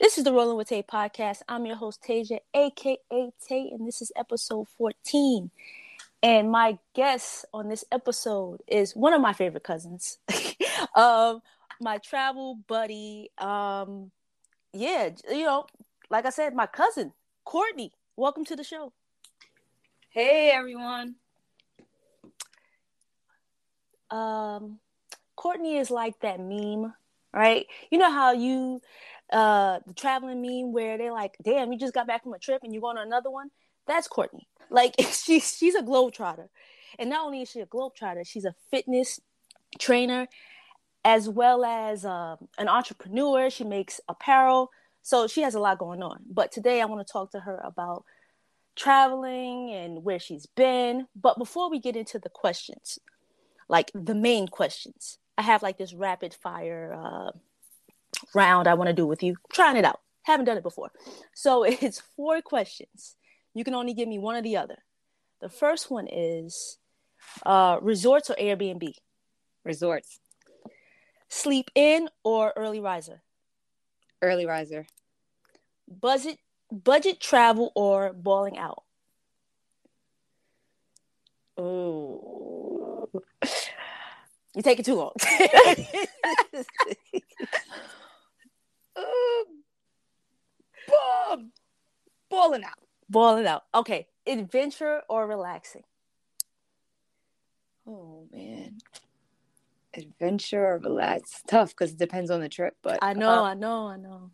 This is the Rolling with Tay podcast. I'm your host, Tasia, aka Tay, and this is episode 14. And my guest on this episode is one of my favorite cousins, um, my travel buddy. Um, yeah, you know, like I said, my cousin, Courtney. Welcome to the show. Hey, everyone. Um, Courtney is like that meme, right? You know how you uh the traveling meme where they're like, damn, you just got back from a trip and you're going on another one. That's Courtney. Like she's she's a globetrotter. And not only is she a globetrotter, she's a fitness trainer as well as um, an entrepreneur. She makes apparel. So she has a lot going on. But today I want to talk to her about traveling and where she's been. But before we get into the questions, like the main questions, I have like this rapid fire uh, round I want to do with you. trying it out. Haven't done it before. So it's four questions. You can only give me one or the other. The first one is uh, resorts or Airbnb? Resorts. Sleep in or early riser? Early riser. Budget budget travel or balling out? Oh. You take it too long. um, balling out. balling out. Okay. Adventure or relaxing? Oh man. Adventure or relax. Tough because it depends on the trip, but I know, uh, I know, I know.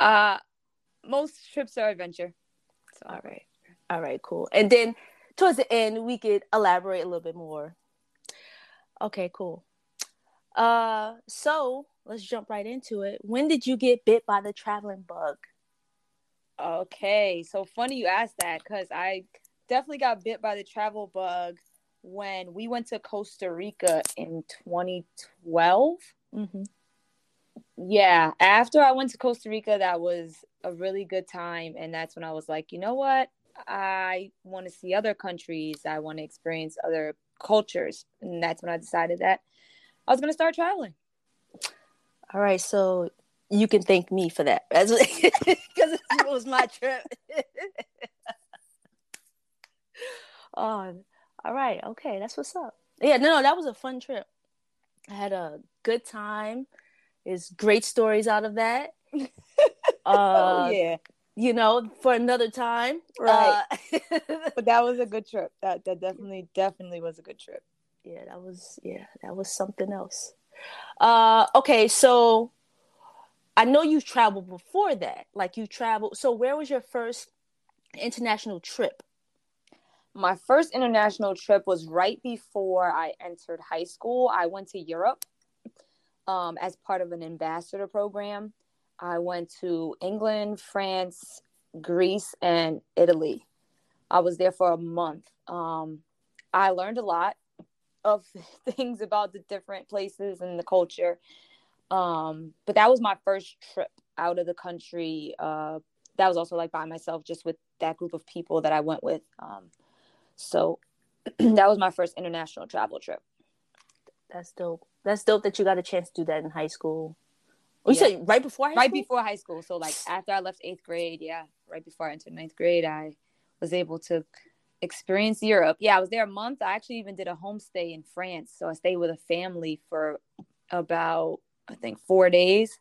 uh most trips are adventure. So All right. All right, cool. And then towards the end, we could elaborate a little bit more. Okay, cool. Uh, so let's jump right into it. When did you get bit by the traveling bug? Okay, so funny you asked that because I definitely got bit by the travel bug when we went to Costa Rica in 2012. Mm-hmm. Yeah, after I went to Costa Rica, that was a really good time. And that's when I was like, you know what? I want to see other countries, I want to experience other cultures. And that's when I decided that I was going to start traveling. All right, so you can thank me for that because it was my trip. oh, all right, okay, that's what's up. Yeah, no, no, that was a fun trip. I had a good time. There's great stories out of that. Uh, oh, yeah. you know, for another time. Right. Uh, But that was a good trip. That, that definitely, definitely was a good trip. Yeah, that was yeah, that was something else. Uh, okay, so I know you traveled before that. Like you traveled. So where was your first international trip? My first international trip was right before I entered high school. I went to Europe um, as part of an ambassador program. I went to England, France, Greece, and Italy. I was there for a month. Um, I learned a lot of things about the different places and the culture. Um, but that was my first trip out of the country. Uh, that was also like by myself, just with that group of people that I went with. Um, so that was my first international travel trip. That's dope. That's dope that you got a chance to do that in high school. Oh, you Yeah. said right before high right school? before high school. So like after I left eighth grade, yeah, right before I entered ninth grade, I was able to experience Europe. Yeah, I was there a month. I actually even did a homestay in France. So I stayed with a family for about I think four days.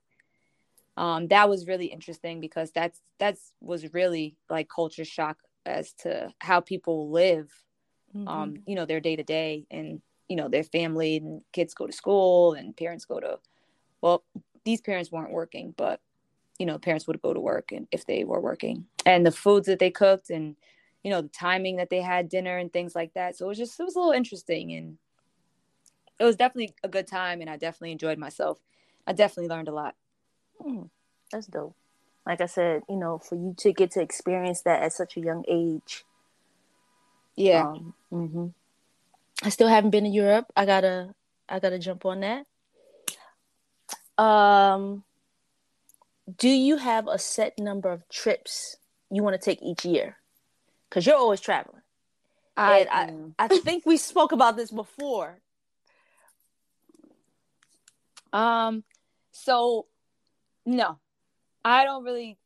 Um, that was really interesting because that's that's was really like culture shock as to how people live Mhm. um, you know, their day to day and, you know, their family and kids go to school and parents go to, well, these parents weren't working, but, you know, parents would go to work and if they were working and the foods that they cooked and, you know, the timing that they had dinner and things like that. So it was just, it was a little interesting and it was definitely a good time and I definitely enjoyed myself. I definitely learned a lot. Mm, that's dope. Like I said, you know, for you to get to experience that at such a young age. Yeah. Um, mhm. I still haven't been to Europe. I gotta, I gotta jump on that. Um, do you have a set number of trips you want to take each year? Because you're always traveling. I, And I- I think we spoke about this before. Um, so no, I don't really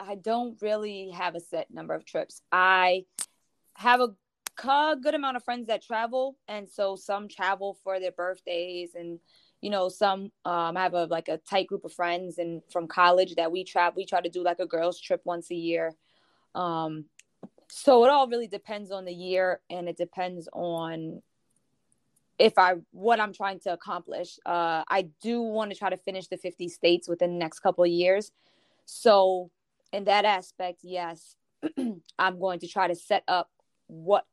I don't really have a set number of trips. I have a good amount of friends that travel and so some travel for their birthdays and you know some um I have a like a tight group of friends and from college that we travel we try to do like a girls trip once a year um so it all really depends on the year and it depends on if I what I'm trying to accomplish. Uh, I do want to try to finish the 50 states within the next couple of years. So in that aspect, yes, I'm going to try to set up what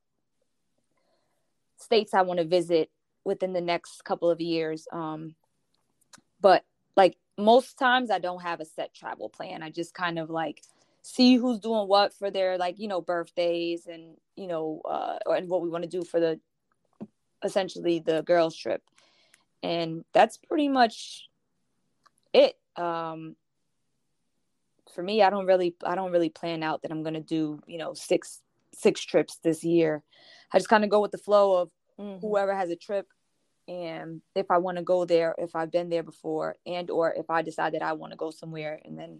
states I want to visit within the next couple of years. Um, but like most times, I don't have a set travel plan. I just kind of like see who's doing what for their like you know birthdays and you know uh, and what we want to do for the essentially the girls trip. And that's pretty much it. Um for me i don't really i don't really plan out that i'm going to do you know six six trips this year. I just kind of go with the flow of mm-hmm. whoever has a trip and if i want to go there if i've been there before and or if i decide that i want to go somewhere and then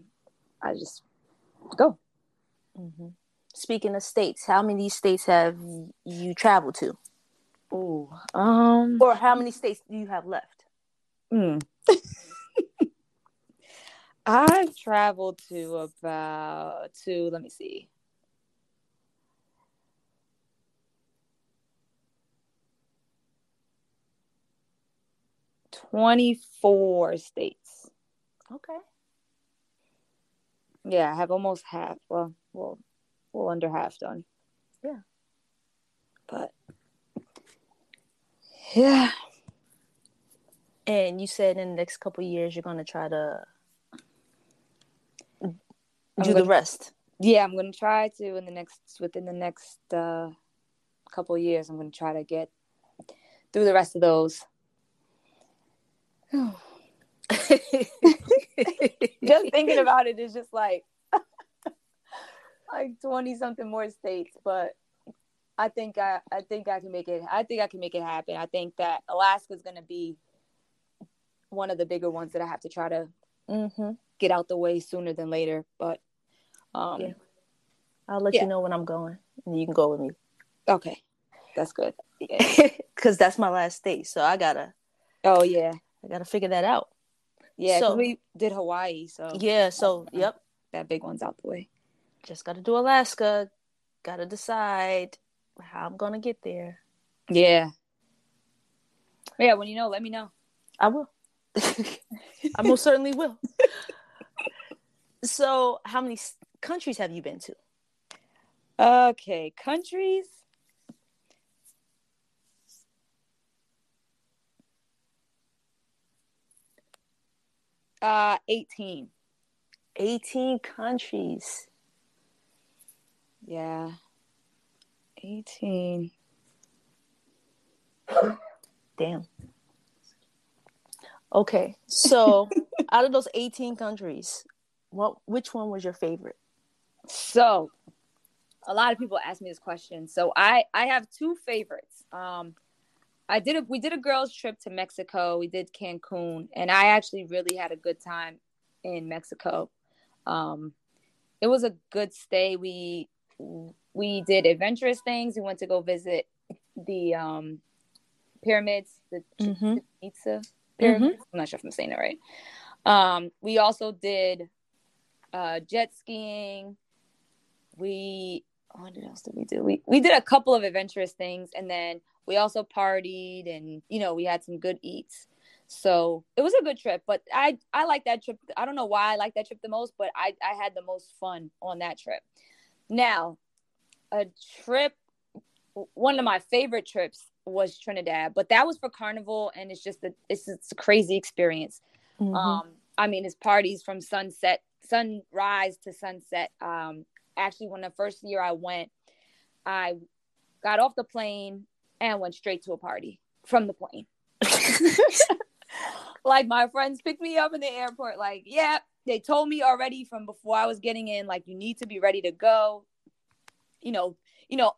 i just go mm-hmm. speaking of states how many states have you traveled to Oh, um, or how many states do you have left? Mm. I've traveled to about to let me see. Twenty-four states. Okay. Yeah, I have almost half. Well, well, well, under half done. Yeah. But yeah. And you said in the next couple years you're gonna try to do gonna, the rest. Yeah, I'm gonna try to in the next within the next uh, couple years. I'm gonna try to get through the rest of those. just thinking about it is just like like 20 something more states but I think I, I think I can make it. I think I can make it happen. I think that Alaska is going to be one of the bigger ones that I have to try to mm-hmm. get out the way sooner than later. But um, yeah. I'll let yeah. you know when I'm going, and you can go with me. Okay, that's good. Because that's my last state, so I gotta. Oh yeah, I gotta figure that out. Yeah, so we did Hawaii, so yeah, so uh, yep, that big one's out the way. Just gotta do Alaska. Gotta decide how I'm gonna get there. Yeah. Yeah, when you know, let me know. I will. I most certainly will. so, how many countries have you been to? Okay, countries. Uh, 18. 18 countries. Yeah. 18. Damn. Okay. So, out of those 18 countries, what which one was your favorite? So, a lot of people ask me this question. So, I I have two favorites. Um I did a we did a girls trip to Mexico. We did Cancun and I actually really had a good time in Mexico. Um it was a good stay. We we did adventurous things. We went to go visit the um, pyramids, the mm-hmm. Pizza pyramids. Mm-hmm. I'm not sure if I'm saying it right. Um, we also did uh, jet skiing. We what else did we do? We we did a couple of adventurous things, and then we also partied, and you know we had some good eats. So it was a good trip, but I I like that trip. I don't know why I like that trip the most, but I I had the most fun on that trip. Now a trip one of my favorite trips was Trinidad, but that was for carnival and it's just a it's, it's a crazy experience. Mm-hmm. Um I mean it's parties from sunset sunrise to sunset. Um actually when the first year I went, I got off the plane and went straight to a party from the plane. like my friends picked me up in the airport like, yeah, they told me already from before I was getting in like you need to be ready to go you know, you know,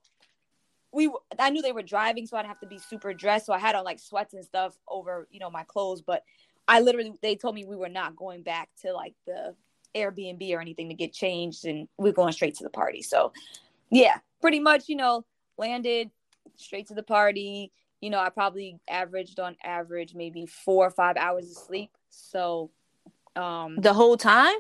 we I knew they were driving, so I'd have to be super dressed. So I had on like sweats and stuff over, you know, my clothes. But I literally they told me we were not going back to like the Airbnb or anything to get changed, and we're going straight to the party. So, yeah, pretty much, you know, landed straight to the party. You know, I probably averaged on average maybe four or five hours of sleep. So, um, the whole time.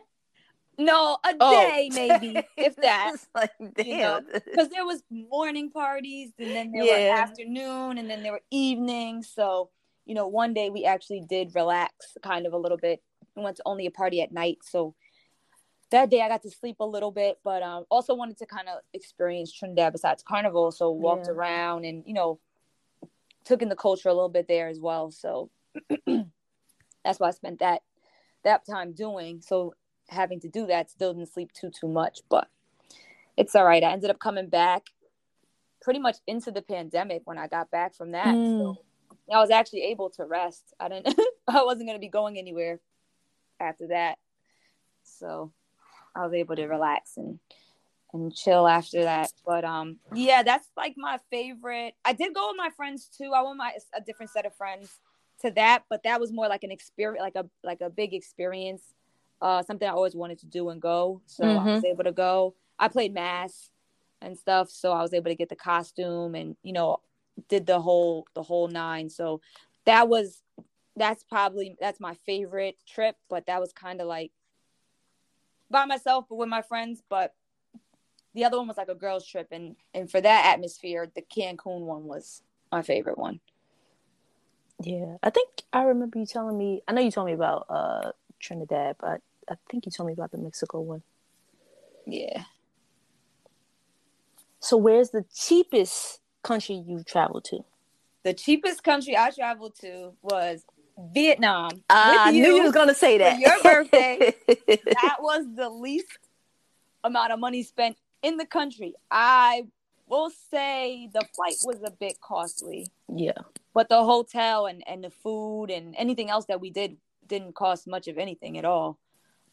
No, a oh. day maybe, if that. like, damn. You know, because there was morning parties, and then there yeah. were afternoon, and then there were evenings. So, you know, one day we actually did relax kind of a little bit. We went to only a party at night, so that day I got to sleep a little bit, but um, also wanted to kind of experience Trinidad besides Carnival. So walked yeah. around and you know took in the culture a little bit there as well. So that's why I spent that that time doing. So having to do that still didn't sleep too too much, but it's all right. I ended up coming back pretty much into the pandemic when I got back from that. Mm. So I was actually able to rest. I didn't I wasn't going to be going anywhere after that. So I was able to relax and and chill after that. But um yeah, that's like my favorite. I did go with my friends too. I went my a different set of friends to that, but that was more like an experience like a like a big experience. Uh something I always wanted to do and go. So mm-hmm. I was able to go. I played mas and stuff, so I was able to get the costume and you know did the whole the whole nine. So that was that's probably that's my favorite trip, but that was kind of like by myself but with my friends. But the other one was like a girls trip, and and for that atmosphere, the Cancun one was my favorite one. Yeah, I think I remember you telling me. I know you told me about uh Trinidad, but I think you told me about the Mexico one. Yeah. So where's the cheapest country you've traveled to? The cheapest country I traveled to was Vietnam. Uh, I knew you was gonna say that. your birthday. that was the least amount of money spent in the country. I will say the flight was a bit costly. Yeah. But the hotel and, and the food and anything else that we did didn't cost much of anything at all.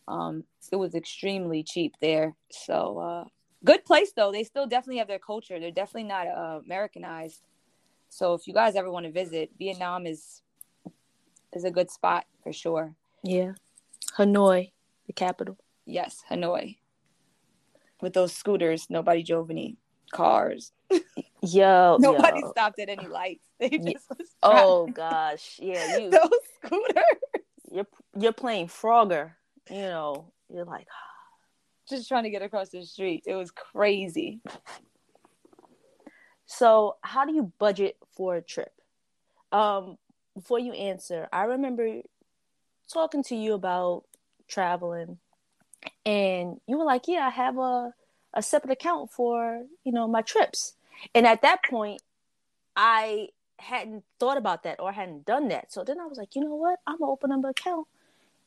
Um, it was extremely cheap there. So uh, good place though. They still definitely have their culture. They're definitely not uh, Americanized. So if you guys ever want to visit, Vietnam is is a good spot for sure. Yeah. Hanoi, the capital. Yes, Hanoi. With those scooters, nobody drove any cars. Yo, nobody yo. stopped at any lights. They just oh gosh, yeah, you those scooters. You're you're playing Frogger. You know, you're like just trying to get across the street. It was crazy. So, how do you budget for a trip? Um, before you answer, I remember talking to you about traveling, and you were like, "Yeah, I have a a separate account for you know my trips." And at that point, I hadn't thought about that or hadn't done that. So then I was like, you know what? I'm gonna open up an account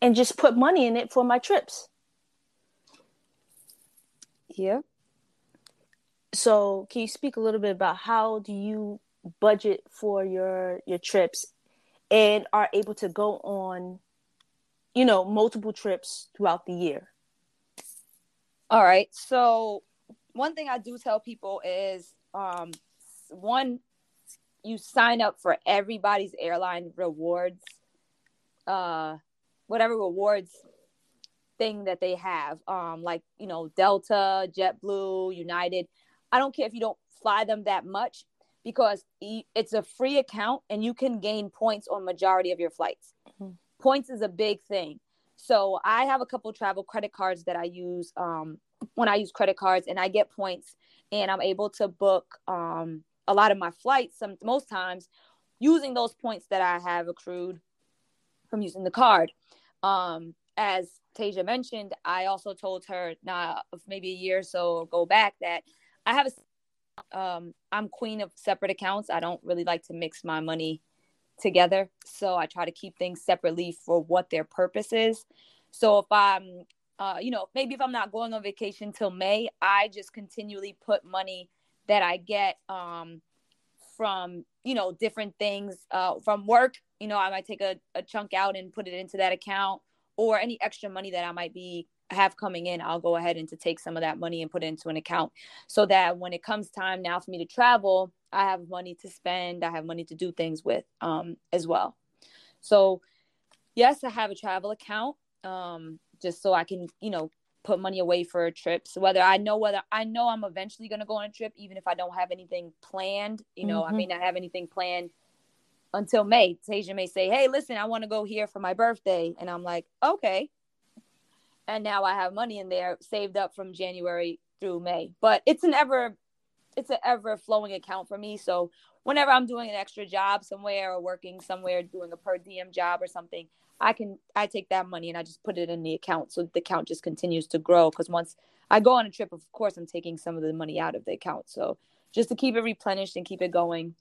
and just put money in it for my trips. Yeah. So can you speak a little bit about how do you budget for your your trips and are able to go on, you know, multiple trips throughout the year. All right. So, one thing I do tell people is um, one, you sign up for everybody's airline rewards, uh, whatever rewards thing that they have, um, like, you know, Delta, JetBlue, United. I don't care if you don't fly them that much because it's a free account and you can gain points on majority of your flights. Mm-hmm. Points is a big thing. So I have a couple travel credit cards that I use um, when I use credit cards, and I get points, and I'm able to book um, a lot of my flights. Some most times using those points that I have accrued from using the card. Um, as Tasia mentioned, I also told her now maybe a year or so go back that I have a um, I'm queen of separate accounts. I don't really like to mix my money together. So I try to keep things separately for what their purpose is. So if I'm, uh, you know, maybe if I'm not going on vacation till May, I just continually put money that I get um, from, you know, different things uh, from work. You know, I might take a, a chunk out and put it into that account or any extra money that I might be have coming in, I'll go ahead and to take some of that money and put it into an account so that when it comes time now for me to travel, I have money to spend, I have money to do things with um, as well. So, yes, I have a travel account, um, just so I can, you know, put money away for trips. Whether I know whether I know I'm eventually gonna go on a trip, even if I don't have anything planned. You know, mm-hmm. I may not have anything planned until May. Tasia may say, "Hey, listen, I want to go here for my birthday," and I'm like, "Okay." And now I have money in there saved up from January through May. But it's an ever, it's an ever flowing account for me. So whenever I'm doing an extra job somewhere or working somewhere, doing a per diem job or something, I can I take that money and I just put it in the account so the account just continues to grow. Because once I go on a trip, of course, I'm taking some of the money out of the account. So just to keep it replenished and keep it going,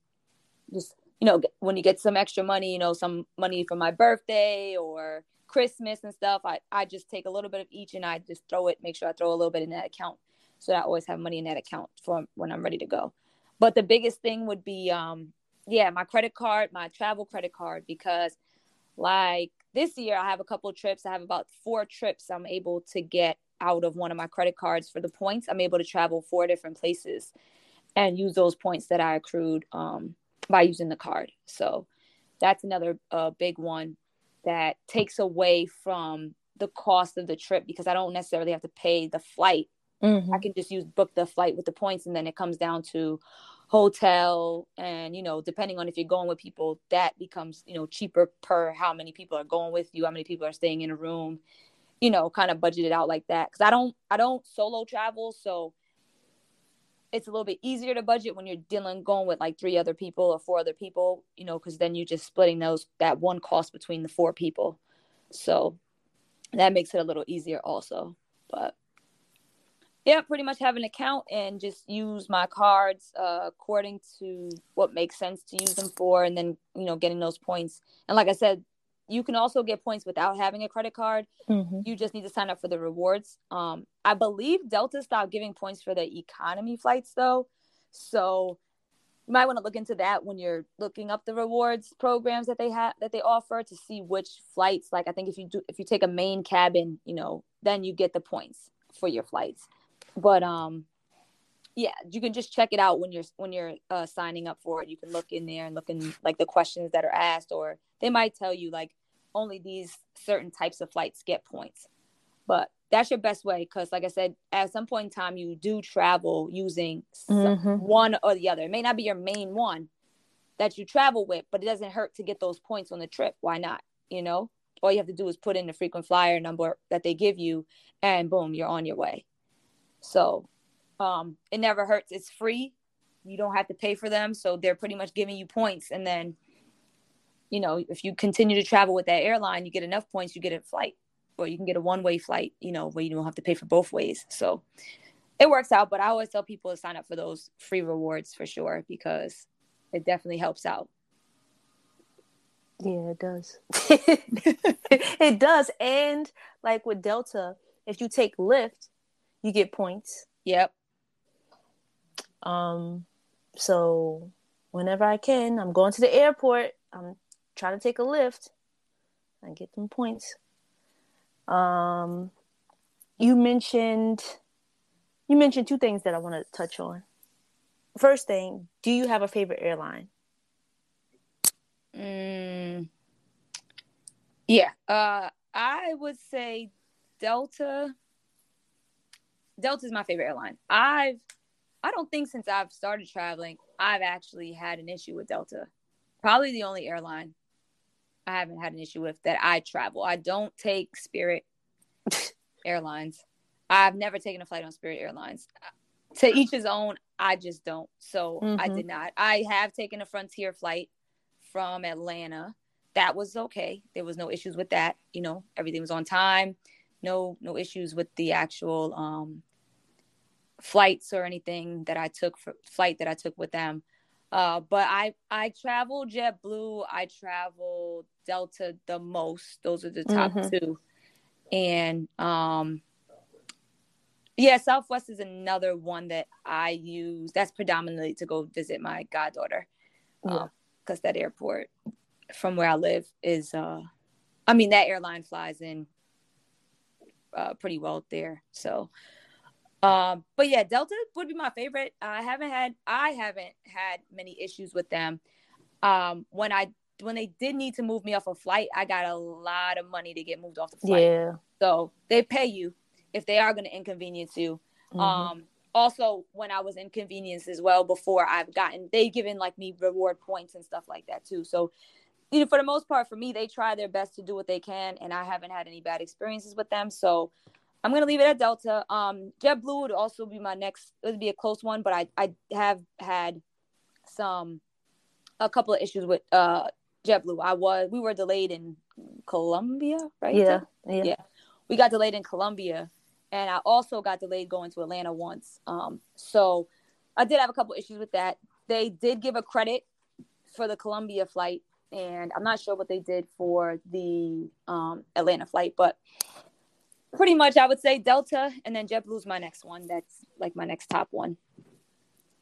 just you know, when you get some extra money, you know, some money for my birthday or Christmas and stuff, I, I just take a little bit of each and I just throw it, make sure I throw a little bit in that account. So I always have money in that account for when I'm ready to go. But the biggest thing would be, um, yeah, my credit card, my travel credit card, because like this year I have a couple trips. I have about four trips I'm able to get out of one of my credit cards for the points. I'm able to travel four different places and use those points that I accrued um, by using the card. So that's another uh, big one that takes away from the cost of the trip because I don't necessarily have to pay the flight. Mm-hmm. I can just use book the flight with the points, and then it comes down to hotel and you know depending on if you're going with people that becomes you know cheaper per how many people are going with you how many people are staying in a room you know kind of budget it out like that because i don't i don't solo travel so it's a little bit easier to budget when you're dealing going with like three other people or four other people you know because then you're just splitting those that one cost between the four people. So that makes it a little easier also. But yeah pretty much have an account and just use my cards uh, according to what makes sense to use them for and then you know getting those points. And like i said you can also get points without having a credit card. Mm-hmm. You just need to sign up for the rewards. Um, I believe Delta stopped giving points for the economy flights though, so you might want to look into that when you're looking up the rewards programs that they have that they offer to see which flights. Like I think if you do if you take a main cabin, you know, then you get the points for your flights. But um, yeah you can just check it out when you're when you're uh, signing up for it you can look in there and look in like the questions that are asked or they might tell you like only these certain types of flights get points. But that's your best way because, like I said, at some point in time, you do travel using mm-hmm. one or the other. It may not be your main one that you travel with, but it doesn't hurt to get those points on the trip. Why not? You know, all you have to do is put in the frequent flyer number that they give you, and boom, you're on your way. So um, it never hurts. It's free. You don't have to pay for them. So they're pretty much giving you points. And then you know, if you continue to travel with that airline, you get enough points, you get a flight, or you can get a one way flight, you know, where you don't have to pay for both ways. So it works out. But I always tell people to sign up for those free rewards for sure because it definitely helps out. Yeah, it does. it does. And like with Delta, if you take Lyft, you get points. Yep. Um, so whenever I can, I'm going to the airport. I'm try to take a Lyft and get some points. Um, you mentioned you mentioned two things that I want to touch on. First thing, do you have a favorite airline? Mm, yeah, uh, I would say Delta. Delta is my favorite airline. I've I don't think since I've started traveling, I've actually had an issue with Delta. Probably the only airline I haven't had an issue with that I travel. I don't take Spirit Airlines. I've never taken a flight on Spirit Airlines. To each his own. I just don't. So mm-hmm. I did not. I have taken a Frontier flight from Atlanta. That was okay. There was no issues with that. You know, everything was on time. No, no issues with the actual um, flights or anything that I took for flight that I took with them. Uh, but I I travel JetBlue, I travel Delta the most. Those are the top mm-hmm. two, and um, yeah, Southwest is another one that I use. That's predominantly to go visit my goddaughter, because yeah. um, that airport from where I live is, uh, I mean, that airline flies in uh, pretty well there. So um, but yeah, Delta would be my favorite. I haven't had I haven't had many issues with them. Um, when I when they did need to move me off a flight, I got a lot of money to get moved off the flight. Yeah. So they pay you if they are going to inconvenience you. Mm-hmm. Um, also, when I was inconvenienced as well before, I've gotten they've given like me reward points and stuff like that too. So, you know, for the most part, for me, they try their best to do what they can, and I haven't had any bad experiences with them. So, I'm gonna leave it at Delta. Um, JetBlue would also be my next. It would be a close one, but I I have had some a couple of issues with uh JetBlue. I was we were delayed in Colombia, right? Yeah, yeah. yeah. We got delayed in Colombia, and I also got delayed going to Atlanta once. Um, so I did have a couple issues with that. They did give a credit for the Colombia flight, and I'm not sure what they did for the um, Atlanta flight, but pretty much I would say Delta, and then JetBlue's my next one. That's like my next top one.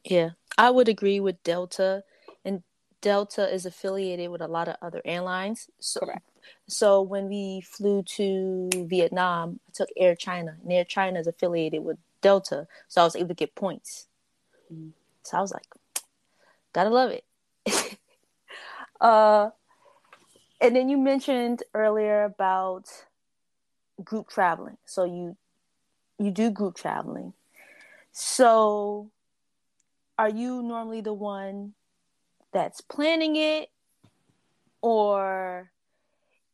Yeah, I would agree with Delta, and Delta is affiliated with a lot of other airlines. So, Correct. So when we flew to Vietnam, I took Air China, and Air China is affiliated with Delta, so I was able to get points. Mm. So I was like, gotta love it. uh, and then you mentioned earlier about group traveling. So you you do group traveling. So are you normally the one that's planning it? Or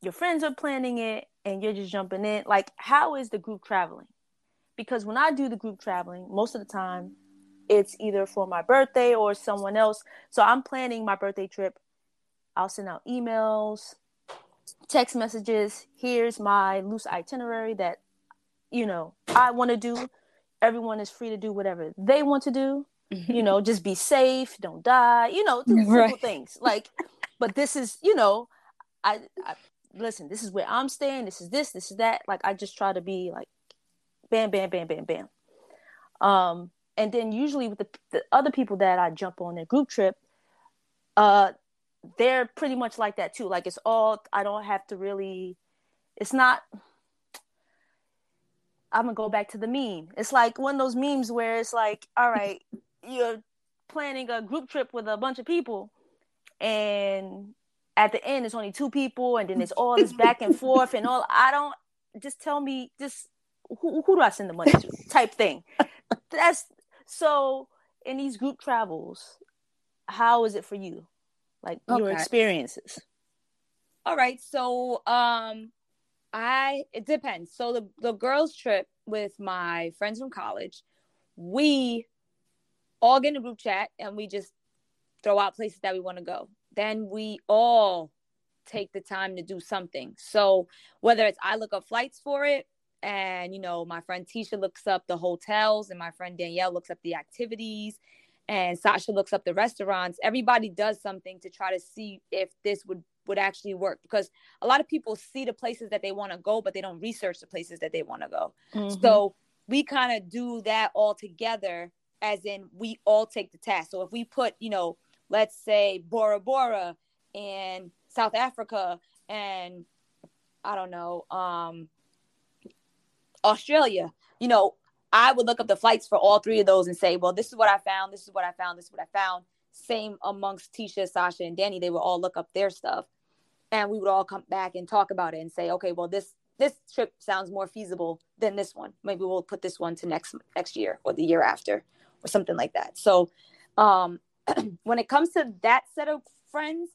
your friends are planning it and you're just jumping in? Like how is the group traveling? Because when i do the group traveling most of the time it's either for my birthday or someone else. So i'm planning my birthday trip. I'll send out emails text messages here's my loose itinerary that you know i want to do everyone is free to do whatever they want to do you know just be safe don't die you know simple right. things like but this is you know I, I listen, this is where I'm staying, this is this, this is that. Like I just try to be like bam, bam, bam, bam, bam. Um, and then usually with the, the other people that I jump on a group trip, uh, they're pretty much like that too. Like it's all I don't have to really. It's not. I'm gonna go back to the meme. It's like one of those memes where it's like, all right, you're planning a group trip with a bunch of people, and at the end it's only two people and then it's all this back and forth and all i don't just tell me just who, who do i send the money to type thing that's so in these group travels how is it for you like okay. your experiences all right so um i it depends so the the girls trip with my friends from college we all get in a group chat and we just throw out places that we want to go then we all take the time to do something. So whether it's I look up flights for it, and you know, my friend Tisha looks up the hotels, and my friend Danielle looks up the activities, and Sasha looks up the restaurants. Everybody does something to try to see if this would would actually work because a lot of people see the places that they want to go, but they don't research the places that they want to go. Mm-hmm. So we kind of do that all together, as in we all take the task. So if we put, you know, let's say Bora Bora in South Africa and I don't know, um, Australia, you know, I would look up the flights for all three of those and say, well, this is what I found, this is what I found, this is what I found. Same amongst Tisha, Sasha, and Danny, they would all look up their stuff. And we would all come back and talk about it and say, okay, well, this this trip sounds more feasible than this one. Maybe we'll put this one to next next year or the year after or something like that. So um when it comes to that set of friends,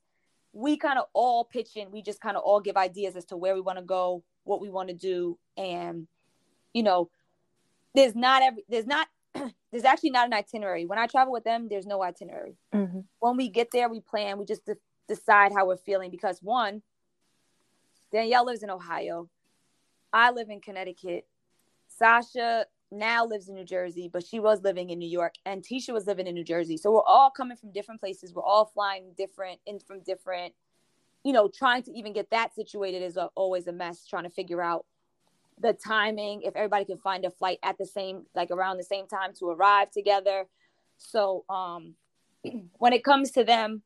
we kind of all pitch in. We just kind of all give ideas as to where we want to go, what we want to do, and you know, there's not every there's not there's actually not an itinerary. When I travel with them, there's no itinerary. Mm-hmm. When we get there, we plan. We just de- decide how we're feeling because one, Danielle lives in Ohio. I live in Connecticut. Sasha now lives in New Jersey, but she was living in New York, and Tisha was living in New Jersey. So we're all coming from different places. We're all flying different in from different, you know, trying to even get that situated is always a mess. Trying to figure out the timing, if everybody can find a flight at the same, like around the same time to arrive together. So um, when it comes to them,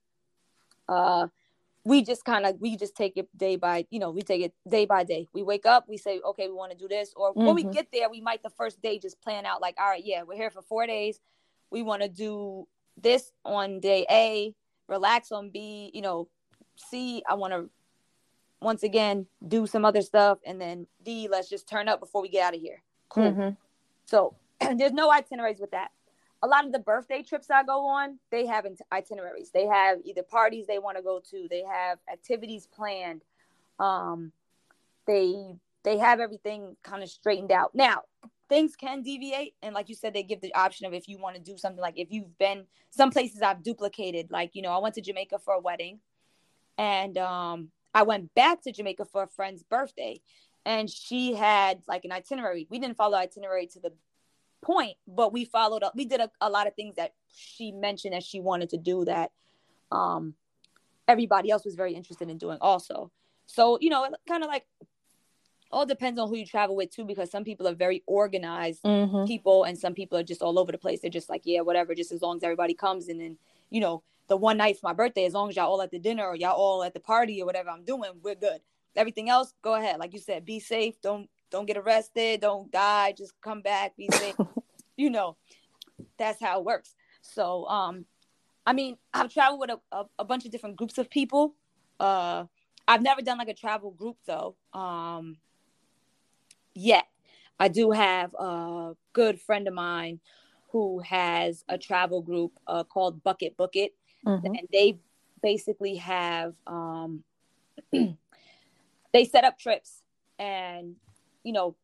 uh, we just kind of we just take it day by you know we take it day by day we wake up we say okay we want to do this or mm-hmm. when we mm-hmm. get there we might the first day just plan out like all right yeah we're here for four days we want to do this on day a relax on b you know c i want to once again do some other stuff, and then D, let's just turn up before we get out of here. Cool. Mm-hmm. So there's no itineraries with that. A lot of the birthday trips I go on, they have itineraries. They have either parties they want to go to, they have activities planned. Um, they they have everything kind of straightened out. Now, things can deviate, and like you said, they give the option of if you want to do something like if you've been some places I've duplicated. Like you know, I went to Jamaica for a wedding, and um, I went back to Jamaica for a friend's birthday, and she had like an itinerary. We didn't follow itinerary to the point, but we followed up. We did a, a lot of things that she mentioned that she wanted to do that um, everybody else was very interested in doing also. So, you know, kind of like all depends on who you travel with too, because some people are very organized Mm-hmm. people and some people are just all over the place. They're just like, yeah, whatever, just as long as everybody comes and then, you know, the one night for my birthday, as long as y'all all at the dinner or y'all all at the party or whatever I'm doing, we're good. Everything else, go ahead. Like you said, be safe. Don't don't get arrested. Don't die. Just come back. Be safe. you know, that's how it works. So, um, I mean, I've traveled with a, a, a bunch of different groups of people. Uh, I've never done like a travel group though. Um, yet I do have a good friend of mine who has a travel group uh, called Bucket Bucket It, Mm-hmm. and they basically have um, they set up trips, and you know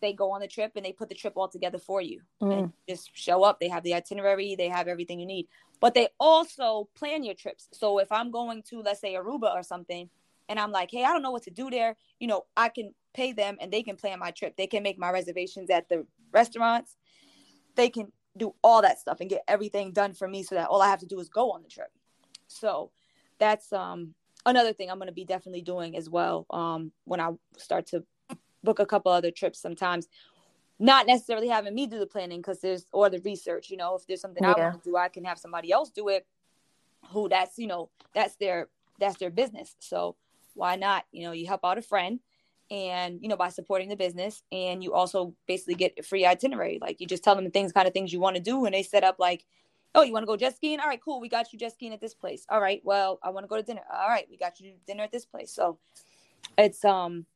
they go on the trip and they put the trip all together for you and just show up. They have the itinerary, they have everything you need, but they also plan your trips. So if I'm going to, let's say, Aruba or something, and I'm like, hey, I don't know what to do there, you know, I can pay them and they can plan my trip. They can make my reservations at the restaurants. They can do all that stuff and get everything done for me so that all I have to do is go on the trip. So that's um another thing I'm going to be definitely doing as well um when I start to book a couple other trips sometimes. Not necessarily having me do the planning because there's or the research you know if there's something i want to do i can have somebody else do it who that's you know that's their that's their business. So why not? You know you help out a friend and you know by supporting the business and you also basically get a free itinerary like you just tell them the things kind of things you want to do and they set up like oh you want to go jet skiing all right cool we got you jet skiing at this place all right well i want to go to dinner all right we got you dinner at this place so it's um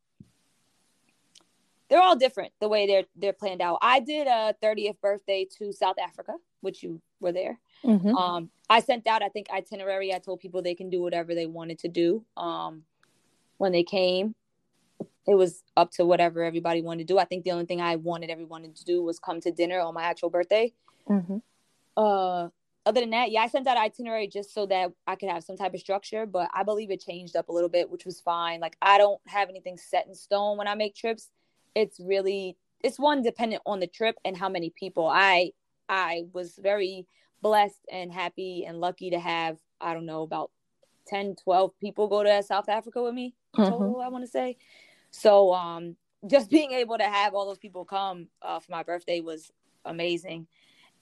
they're all different the way they're they're planned out. I did a 30th birthday to South Africa, which you were there. Mm-hmm. Um, I sent out I think itinerary. I told people they can do whatever they wanted to do. Um, when they came, it was up to whatever everybody wanted to do. I think the only thing I wanted everyone to do was come to dinner on my actual birthday. Mm-hmm. Uh, other than that, yeah, I sent out itinerary just so that I could have some type of structure, but I believe it changed up a little bit, which was fine. Like I don't have anything set in stone when I make trips. It's really it's one dependent on the trip and how many people. I I was very blessed and happy and lucky to have, I don't know, about 10, 12 people go to South Africa with me total, I want to say. So um just being able to have all those people come uh, for my birthday was amazing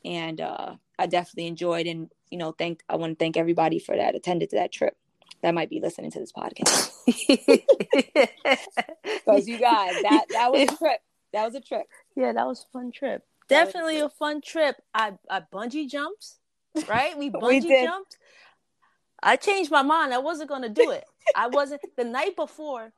and uh, I definitely enjoyed and you know thank I want to thank everybody for that attended to that trip that might be listening to this podcast because you guys that that was a trip that was a trip yeah, that was a fun trip. That was Definitely a fun trip. I I bungee jumped, right? We We bungee did. jumped. I changed my mind. I wasn't gonna do it. I wasn't the night before.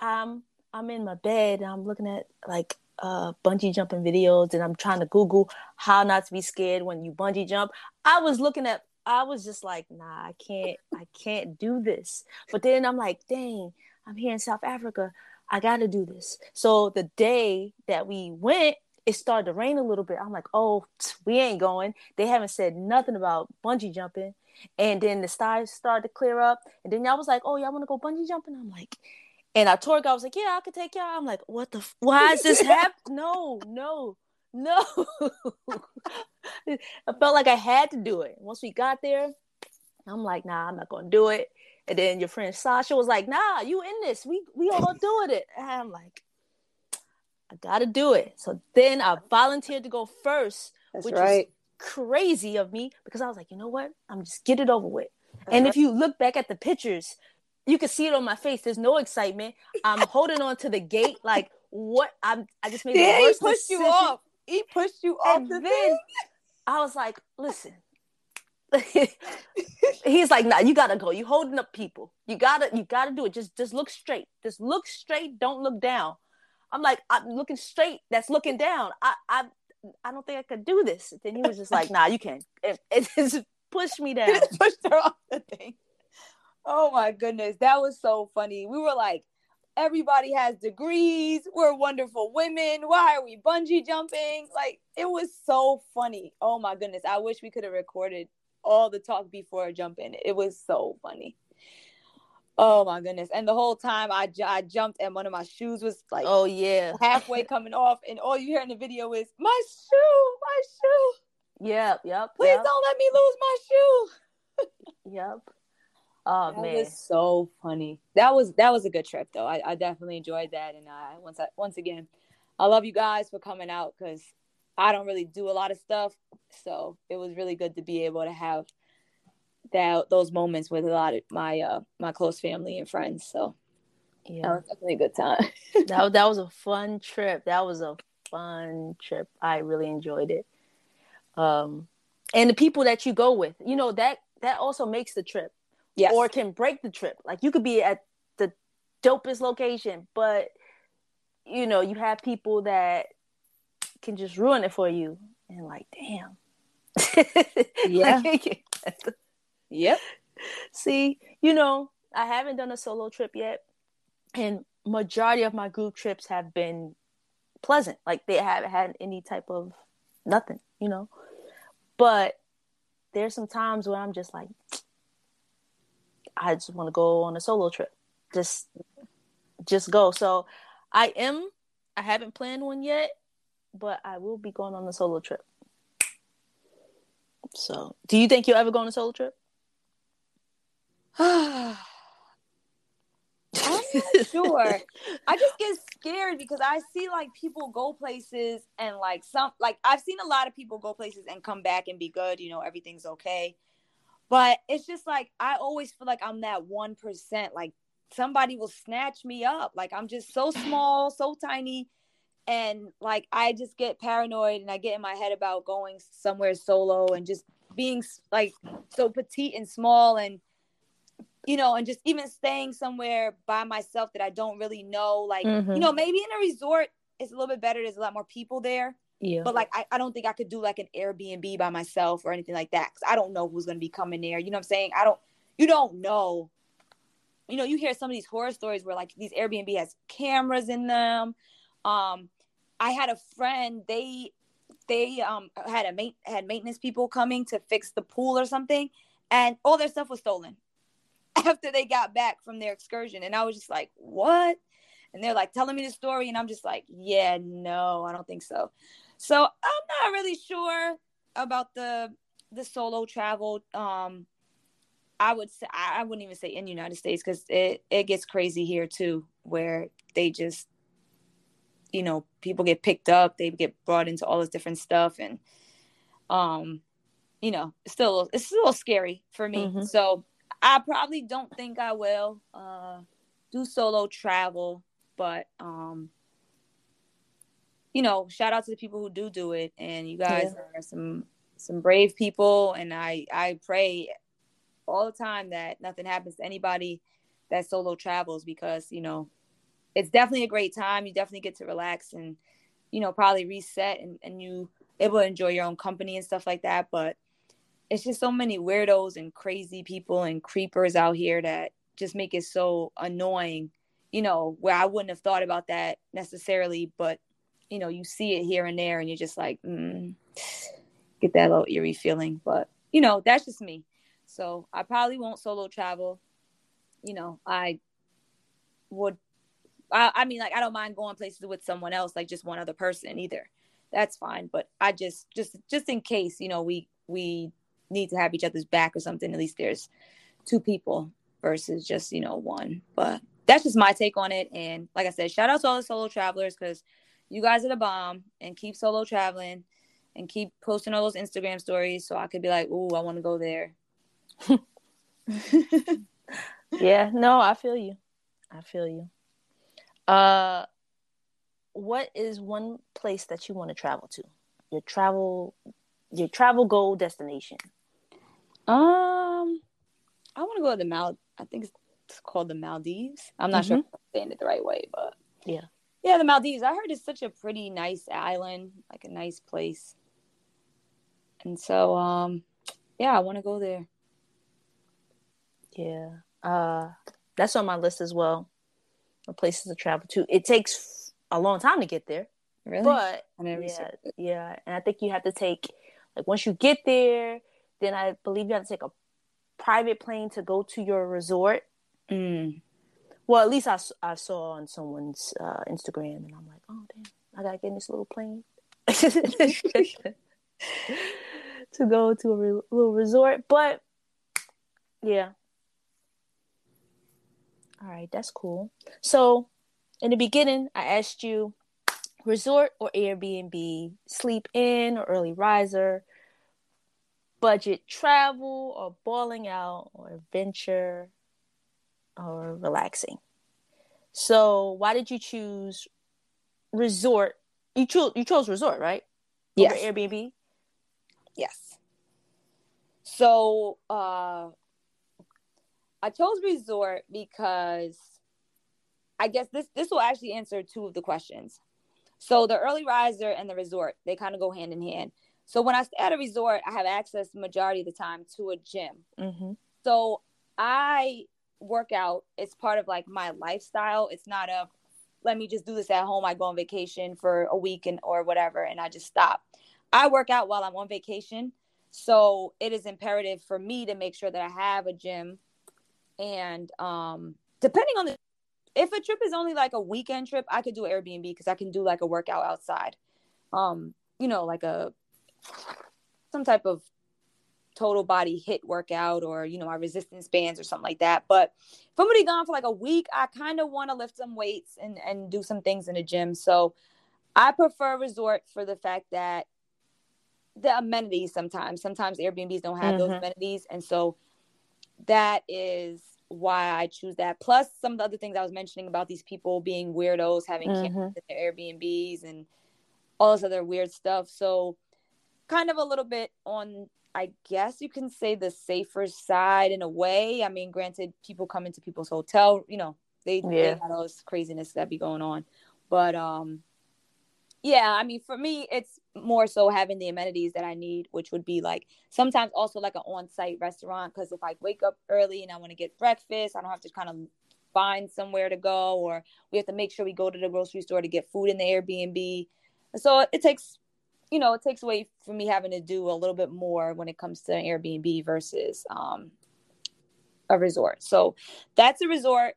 Um, I'm in my bed and I'm looking at like uh bungee jumping videos and I'm trying to Google how not to be scared when you bungee jump. I was looking at I was just like, nah, I can't I can't do this. But then I'm like, dang, I'm here in South Africa. I gotta do this. So the day that we went, it started to rain a little bit. I'm like, oh, we ain't going. They haven't said nothing about bungee jumping. And then the stars started to clear up. And then y'all was like, oh, y'all want to go bungee jumping? I'm like, and our tour guide was like, yeah, I could take y'all. I'm like, what the? F- why is this happening? no, no, no. I felt like I had to do it. Once we got there, I'm like, nah, I'm not gonna do it. And then your friend Sasha was like, nah, you in this. We we all doing it. And I'm like, I gotta do it. So then I volunteered to go first, that's which right was crazy of me because I was like, you know what? I'm just get it over with. That's and right. if uh-huh. you look back at the pictures, you can see it on my face. There's no excitement. I'm holding on to the gate like what I'm I just made yeah, the he worst pushed you off he pushed you off And the then thing I was like, listen, he's like, nah, you gotta go. You holding up people. You gotta, you gotta do it. Just, just look straight. Just look straight. Don't look down. I'm like, I'm looking straight. That's looking down. I, I, I don't think I could do this. Then he was just like, nah, you can. It, it just pushed me down. pushed her off the thing. Oh my goodness, that was so funny. We were like, everybody has degrees. We're wonderful women. Why are we bungee jumping? Like it was so funny. Oh my goodness, I wish we could have recorded all the talk before jumping. It was so funny. Oh my goodness! And the whole time I, I jumped and one of my shoes was like, oh yeah, halfway coming off, and all you hear in the video is my shoe, my shoe. Yep, yep. Please yep. don't let me lose my shoe. yep. Oh that man, was so funny. That was that was a good trip though. I, I definitely enjoyed that, and I once I, once again, I love you guys for coming out because I don't really do a lot of stuff, so it was really good to be able to have that those moments with a lot of my uh my close family and friends. So yeah, that was definitely a good time. that that was a fun trip. That was a fun trip. I really enjoyed it. Um, and the people that you go with, you know that that also makes the trip yes. or can break the trip. Like you could be at the dopest location, but you know, you have people that can just ruin it for you. And like, damn. yeah. yep. See, you know, I haven't done a solo trip yet. And majority of my group trips have been pleasant. Like they haven't had any type of nothing, you know. But there's some times where I'm just like, I just want to go on a solo trip. Just just go. So I am I haven't planned one yet, but I will be going on a solo trip. So, do you think you'll ever go on a solo trip? I'm not sure. I just get scared because I see like people go places and like some like I've seen a lot of people go places and come back and be good, you know, everything's okay. But it's just like I always feel like I'm that 1%. Like somebody will snatch me up. Like I'm just so small, so tiny. And like I just get paranoid and I get in my head about going somewhere solo and just being like so petite and small and you know, and just even staying somewhere by myself that I don't really know. Like, mm-hmm. you know, maybe in a resort it's a little bit better. There's a lot more people there. Yeah. But like, I, I don't think I could do like an Airbnb by myself or anything like that. Cause I don't know who's to be coming there. You know what I'm saying? I don't, you don't know. You know, you hear some of these horror stories where like these Airbnb has cameras in them. Um, I had a friend, they, they um had a mate had maintenance people coming to fix the pool or something and all their stuff was stolen after they got back from their excursion and i was just like what and they're like telling me the story and i'm just like yeah no i don't think so so I'm not really sure about the the solo travel. Um, I would say I wouldn't even say in the United States because it it gets crazy here too, where they just you know people get picked up, they get brought into all this different stuff, and um, you know, it's still it's still scary for me. Mm-hmm. So I probably don't think I will uh do solo travel, but um you know, shout out to the people who do do it, and you guys yeah. are some some brave people, and I I pray all the time that nothing happens to anybody that solo travels because you know it's definitely a great time. You definitely get to relax and you know probably reset and and you able to enjoy your own company and stuff like that. But it's just so many weirdos and crazy people and creepers out here that just make it so annoying. You know, where I wouldn't have thought about that necessarily, but you know you see it here and there and you're just like mm, get that little eerie feeling. But you know that's just me. So i probably won't solo travel. You know i would I, I mean like i don't mind going places with someone else like just one other person either. That's fine. But i just just just in case you know we we need to have each other's back or something at least there's two people versus just you know one. But that's just my take on it. And like i said shout out to all the solo travelers because you guys are the bomb and keep solo traveling and keep posting all those Instagram stories so I could be like, "Ooh, I want to go there." yeah, no, I feel you. I feel you. Uh what is one place that you want to travel to? Your travel your travel goal destination. Um, I want to go to the Mal. I think it's called the Maldives. I'm not sure Mhm. if I'm saying it the right way, but Yeah. Yeah, the Maldives. I heard it's such a pretty nice island, like a nice place. And so, um, yeah, I want to go there. Yeah. Uh, that's on my list as well. of Places to travel to. It takes a long time to get there, Really? but yeah, yeah. And I think you have to take like once you get there, then I believe you have to take a private plane to go to your resort. Mm. Well, at least I, I saw on someone's uh, Instagram, and I'm like, oh damn, I gotta get in this little plane to go to a re- little resort. But yeah, all right, that's cool. So in the beginning, I asked you resort or Airbnb, sleep in or early riser, budget travel or balling out or adventure or relaxing. So why did you choose resort? You chose you chose resort, right? Yes. Over Airbnb. Yes. So uh I chose resort because I guess this this will actually answer two of the questions. So the early riser and the resort, they kind of go hand in hand. So when I stay at a resort, I have access majority of the time to a gym. Mm-hmm. So I work out. It's part of like my lifestyle. It's not a let me just do this at home. I go on vacation for a week and or whatever, and I just stop. I work out while I'm on vacation. So it is imperative for me to make sure that I have a gym. And um depending on the if a trip is only like a weekend trip, I could do Airbnb because I can do like a workout outside. Um, you know, like a some type of total body HIIT workout or you know my resistance bands or something like that. But if i'm gonna be gone for like a week i kind of want to lift some weights and and do some things in the gym. So i prefer resort for the fact that the amenities sometimes. Sometimes airbnbs don't have those Mhm. amenities and so that is why i choose that. Plus some of the other things i was mentioning about these people being weirdos having cameras in their airbnbs and all this other weird stuff. So kind of a little bit on I guess you can say the safer side in a way. I mean, granted, people come into people's hotel, you know, they they Yeah. got all this craziness that be going on. But um yeah, I mean for me it's more so having the amenities that I need, which would be like sometimes also like an on-site restaurant because if I wake up early and I want to get breakfast, I don't have to kind of find somewhere to go or we have to make sure we go to the grocery store to get food in the Airbnb. So it takes you know, it takes away from me having to do a little bit more when it comes to an Airbnb versus um, a resort. So that's a resort.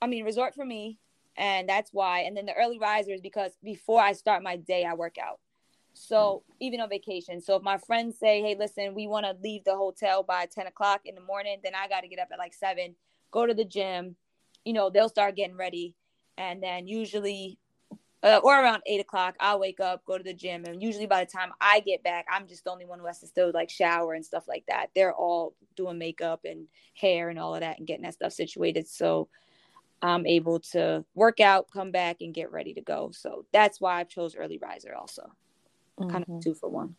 I mean, resort for me, and that's why. And then the early risers because before I start my day, I work out. So even on vacation, so if my friends say, "Hey, listen, we want to leave the hotel by ten o'clock in the morning," then I got to get up at like seven, go to the gym. You know, they'll start getting ready, and then usually uh, or around eight o'clock, I'll wake up, go to the gym, and usually by the time I get back, I'm just the only one who has to still like shower and stuff like that. They're all doing makeup and hair and all of that and getting that stuff situated. So I'm able to work out, come back, and get ready to go. So that's why I chose early riser also. Kind Mhm. of two for one.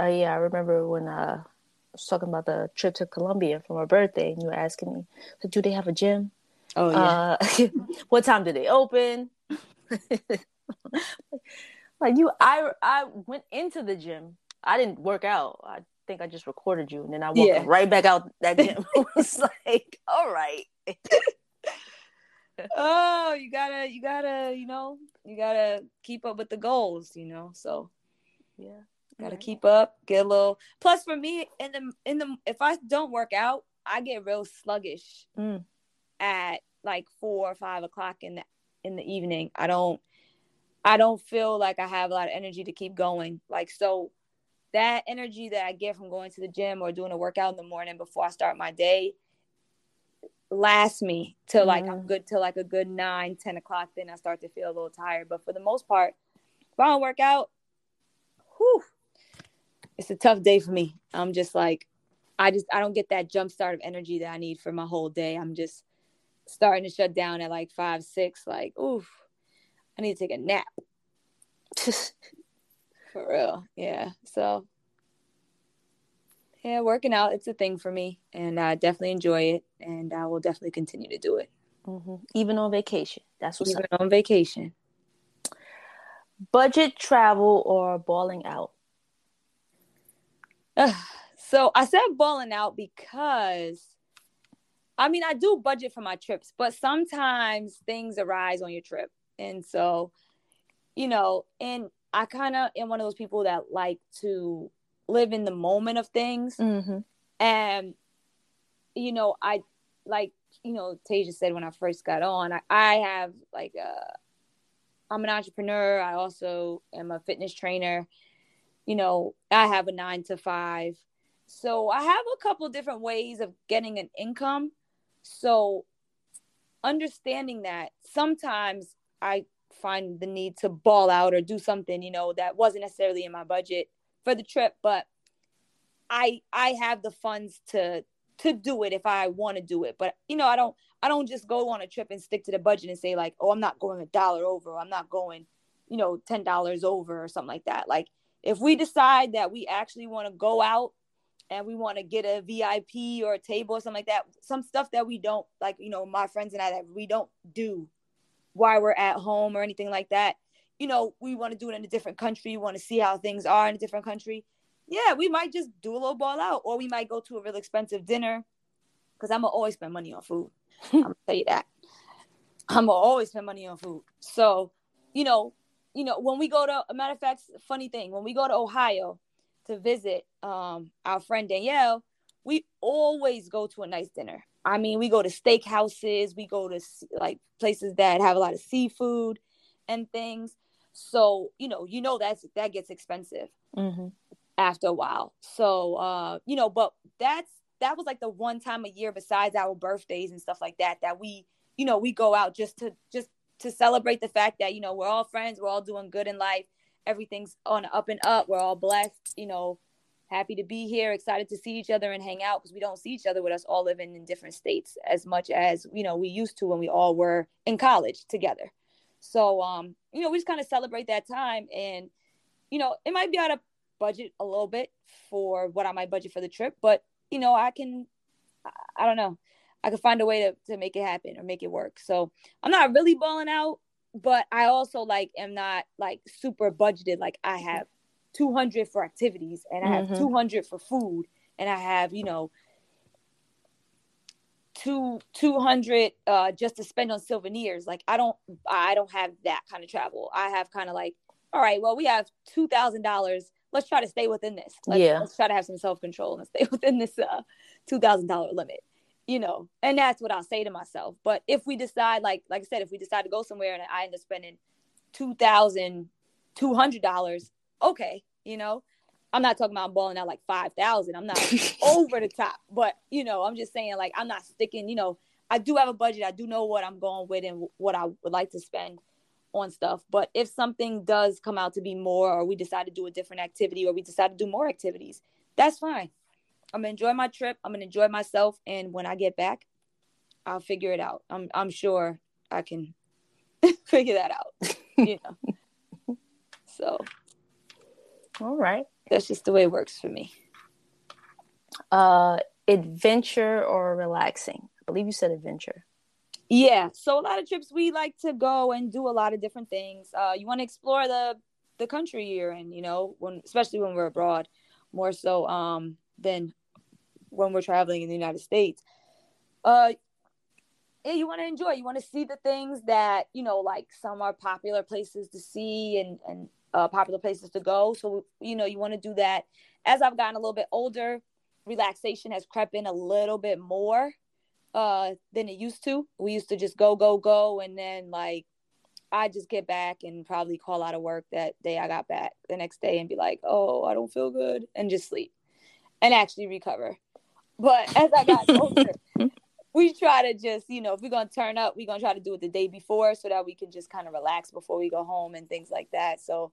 Uh, yeah, I remember when uh, I was talking about the trip to Colombia for my birthday, and you were asking me, like, "Do they have a gym? Oh Uh, what time do they open?" like you, I I went into the gym. I didn't work out. I think I just recorded you, and then I walked Yeah. right back out that gym. it was like, all right, oh, you gotta, you gotta, you know, you gotta keep up with the goals, you know. So yeah, gotta Right. keep up get a little plus for me in the in the if i don't work out i get real sluggish Mm. at like four or five o'clock in the in the evening i don't i don't feel like i have a lot of energy to keep going like so that energy that i get from going to the gym or doing a workout in the morning before i start my day lasts me till like i'm Mhm. good till like a good nine ten o'clock then i start to feel a little tired but for the most part if i don't work out whew, it's a tough day for me. I'm just like, I just I don't get that jump start of energy that I need for my whole day. I'm just starting to shut down at like five, six. Like, oof, I need to take a nap for real. Yeah. So, Yeah, working out, it's a thing for me, and I definitely enjoy it, and I will definitely continue to do it. Mm-hmm. Even on vacation. That's what's Even up. on vacation. Budget travel or balling out? so I said balling out because I mean I do budget for my trips, but sometimes things arise on your trip. And so, you know, and I kind of am one of those people that like to live in the moment of things. Mm-hmm. And, you know, I like, you know, Tasia said when I first got on, I, I have like a, I'm an entrepreneur. I also am a fitness trainer. You know, I have a nine to five. So I have a couple different ways of getting an income. So understanding that sometimes I find the need to ball out or do something, you know, that wasn't necessarily in my budget for the trip, but I I have the funds to to do it if I want to do it. But you know, I don't I don't just go on a trip and stick to the budget and say like, "Oh, I'm not going a dollar over. Or I'm not going, you know, $10 over or something like that." Like if we decide that we actually want to go out and we want to get a VIP or a table or something like that, some stuff that we don't like, you know, my friends and I that we don't do while we're at home or anything like that. You know, we want to do it in a different country, we want to see how things are in a different country. Yeah, we might just do a little ball out, or we might go to a real expensive dinner. Because I'm gonna always spend money on food. I'm gonna tell you that. I'm gonna always spend money on food. So, you know, you know, when we go to a matter of fact, funny thing, when we go to Ohio to visit um our friend Danielle, we always go to a nice dinner. I mean, we go to steakhouses, we go to like places that have a lot of seafood and things. So, you know, you know that's that gets expensive Mm-hmm. after a while. So, uh, you know, but that's that was like the one time a year besides our birthdays and stuff like that that we, you know, we go out just to just to celebrate the fact that, you know, we're all friends, we're all doing good in life. Everything's on up and up. We're all blessed, you know, happy to be here, excited to see each other and hang out because we don't see each other with us all living in different states as much as, you know, we used to when we all were in college together. So, um, you know, we just kind of celebrate that time and, you know, it might be out of budget a little bit for what I might budget for the trip, but you know, I can, I, don't know, I can find a way to, to make it happen or make it work. So I'm not really balling out, but I also like am not like super budgeted. Like I have 200 for activities and I have Mhm. 200 for food and I have, you know, two 200 uh just to spend on souvenirs like i don't i don't have that kind of travel i have kind of like all right well we have two thousand dollars let's try to stay within this let's, Yeah. let's try to have some self-control and stay within this uh two thousand dollar limit you know and that's what i'll say to myself but if we decide like like i said if we decide to go somewhere and i end up spending two thousand two hundred dollars okay you know i'm not talking about balling out like five thousand i'm not over the top. But you know, I'm just saying like I'm not sticking. You know, I do have a budget. I do know what I'm going with and what I would like to spend on stuff. But if something does come out to be more, or we decide to do a different activity, or we decide to do more activities, that's fine. I'm gonna enjoy my trip. I'm gonna enjoy myself, and when I get back, I'll figure it out. I'm I'm sure I can figure that out. You know. so All right. that's just the way it works for me. Uh, adventure or relaxing? I believe you said adventure. Yeah, so a lot of trips we like to go and do a lot of different things. Uh, you want to explore the the country you're in, you know, when especially when we're abroad, more so um than when we're traveling in the United States. Uh, you want to enjoy. You want to see the things that you know, like some are popular places to see and and uh, popular places to go. So you know, you want to do that. As I've gotten a little bit older, relaxation has crept in a little bit more uh than it used to. We used to just go, go, go, and then like I just get back and probably call out of work that day I got back the next day and be like, oh, I don't feel good, and just sleep and actually recover. But as I got older, we try to just, you know, if we're gonna turn up, we're gonna try to do it the day before so that we can just kind of relax before we go home and things like that. So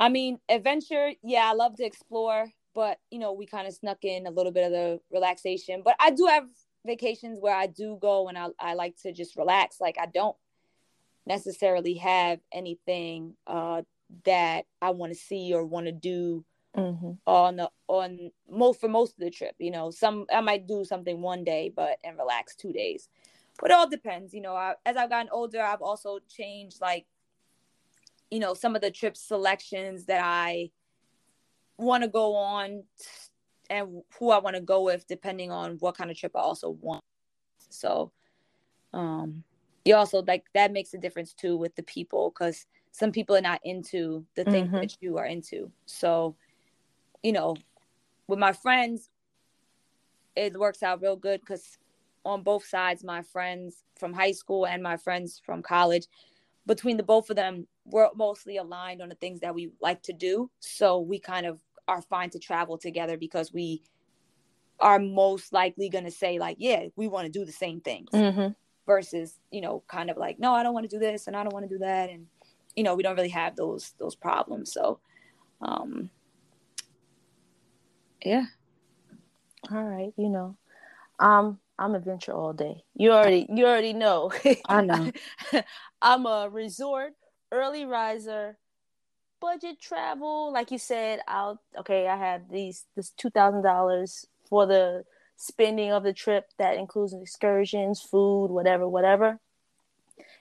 I mean, adventure, yeah, I love to explore, but you know, we kind of snuck in a little bit of the relaxation. But I do have vacations where I do go and I, I like to just relax. Like I don't necessarily have anything uh, that I want to see or want to do mm-hmm. on the on most for most of the trip. You know, some I might do something one day, but and relax two days. But it all depends. You know, I, as I've gotten older, I've also changed like, you know, some of the trip selections that I want to go on and who I want to go with, depending on what kind of trip I also want. So, um, you also like that makes a difference too with the people because some people are not into the things mm-hmm. that you are into. So, you know, with my friends, it works out real good because on both sides, my friends from high school and my friends from college, between the both of them, we're mostly aligned on the things that we like to do. So we kind of are fine to travel together because we are most likely going to say like, yeah, we want to do the same things. Mm-hmm. Versus, you know, kind of like, no, I don't want to do this and I don't want to do that, and you know, we don't really have those those problems. So, um, yeah. All right, you know, um, I'm adventure all day. You already you already know. I know. I'm a resort early riser, budget travel. Like you said, I'll okay. I have these this two thousand dollars for the spending of the trip. That includes excursions, food, whatever, whatever.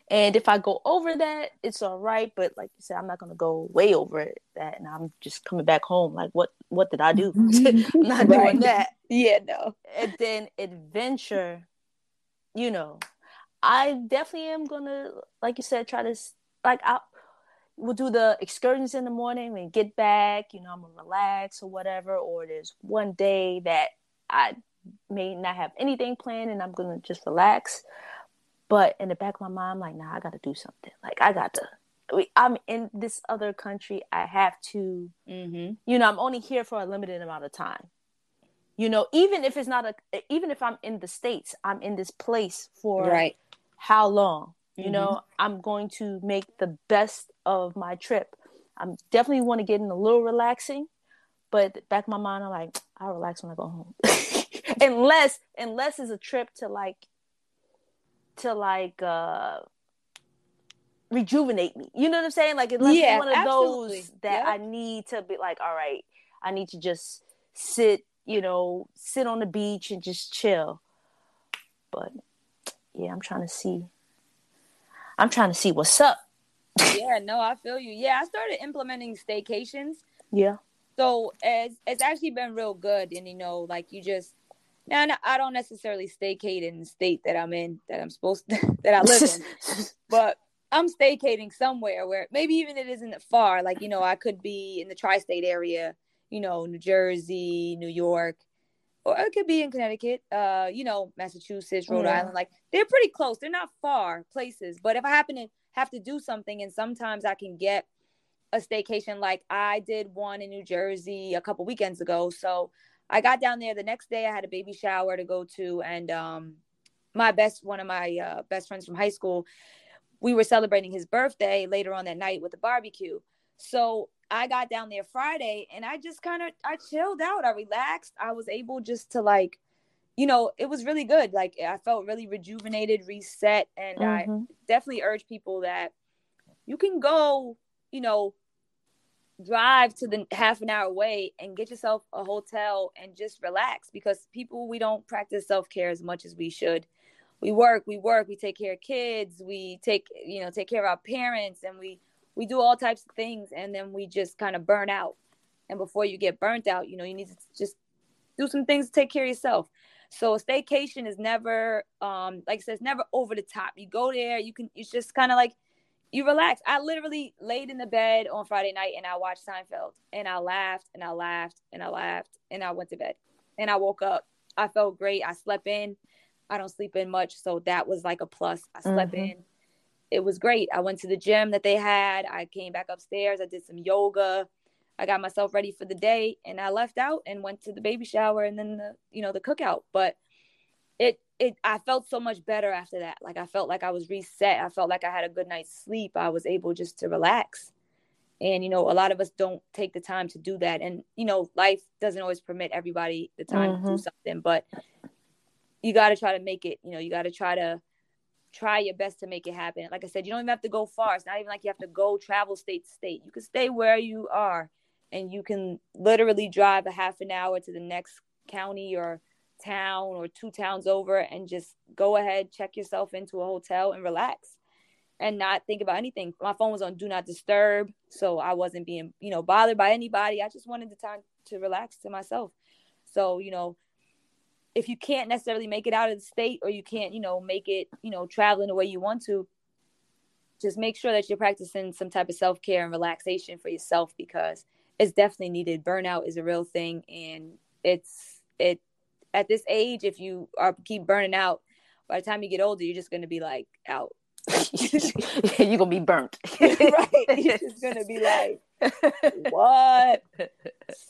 And if I go over that, it's all right. But like you said, I'm not gonna go way over it, that, and I'm just coming back home. Like, what what did I do? I'm not right. doing that. Yeah, no. And then adventure, you know, I definitely am gonna, like you said, try to like I we'll do the excursions in the morning and get back. You know, I'm gonna relax or whatever. Or there's one day that I may not have anything planned and I'm gonna just relax. But in the back of my mind, I'm like, nah, I got to do something. Like, I got to. I'm in this other country. I have to. Mm-hmm. You know, I'm only here for a limited amount of time. You know, even if it's not a, even if I'm in the states, I'm in this place for right. how long? You mm-hmm. know, I'm going to make the best of my trip. I'm definitely want to get in a little relaxing, but back of my mind, I'm like, I'll relax when I go home. unless, unless it's a trip to like to like uh rejuvenate me. You know what I'm saying? Like unless yeah, one of absolutely. those that yep. I need to be like, all right, I need to just sit, you know, sit on the beach and just chill. But yeah, I'm trying to see. I'm trying to see what's up. yeah, no, I feel you. Yeah, I started implementing staycations. Yeah. So it's it's actually been real good, and you know, like you just now, I don't necessarily staycate in the state that I'm in, that I'm supposed to, that I live in, but I'm staycating somewhere where maybe even it isn't far. Like, you know, I could be in the tri state area, you know, New Jersey, New York, or it could be in Connecticut, uh, you know, Massachusetts, Rhode yeah. Island. Like, they're pretty close. They're not far places. But if I happen to have to do something, and sometimes I can get a staycation, like I did one in New Jersey a couple weekends ago. So I got down there the next day. I had a baby shower to go to, and um, my best one of my uh, best friends from high school, we were celebrating his birthday later on that night with a barbecue. So I got down there Friday, and I just kind of I chilled out. I relaxed. I was able just to like, you know, it was really good. Like I felt really rejuvenated, reset, and mm-hmm. I definitely urge people that you can go, you know, drive to the half an hour away and get yourself a hotel and just relax because people we don't practice self-care as much as we should. We work we work we take care of kids we take you know take care of our parents and we we do all types of things and then we just kind of burn out. And before you get burnt out you know you need to just do some things to take care of yourself. So staycation is never um like i said it's never over the top. You go there you can it's just kind of like you relax. I literally laid in the bed on Friday night and I watched Seinfeld and I laughed and I laughed and I laughed and I went to bed and I woke up. I felt great. I slept in. I don't sleep in much, so that was like a plus. I slept mm-hmm. in. It was great. I went to the gym that they had. I came back upstairs. I did some yoga. I got myself ready for the day and I left out and went to the baby shower and then the you know the cookout. But it it I felt so much better after that. Like I felt like I was reset. I felt like I had a good night's sleep. I was able just to relax. And you know, a lot of us don't take the time to do that. And you know, life doesn't always permit everybody the time mm-hmm. to do mm-hmm. something, but you got to try to make it, you know, you got to try to try your best to make it happen. Like I said, you don't even have to go far. It's not even like you have to go travel state to state. You can stay where you are and you can literally drive a half an hour to the next county or town or two towns over and just go ahead, check yourself into a hotel and relax and not think about anything. My phone was on do not disturb, so I wasn't being, you know, bothered by anybody. I just wanted the time to relax to myself. So, you know, if you can't necessarily make it out of the state or you can't, you know, make it, you know, traveling the way you want to, just make sure that you're practicing some type of self-care and relaxation for yourself because it's definitely needed. Burnout is a real thing and it's it at this age if you are keep burning out by the time you get older you're just going to be like out. You're gonna be burnt. Right. You're just gonna be like what?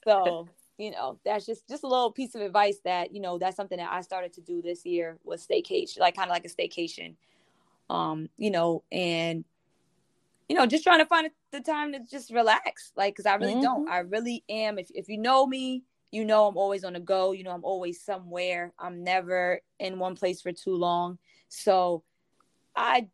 So you know that's just just a little piece of advice that you know that's something that i started to do this year was staycation like kind of like a staycation. Um you know and you know just trying to find the time to just relax like because i really mm-hmm. don't i really am. If, if you know me you know i'm always on the go you know i'm always somewhere. I'm never in one place for too long. So i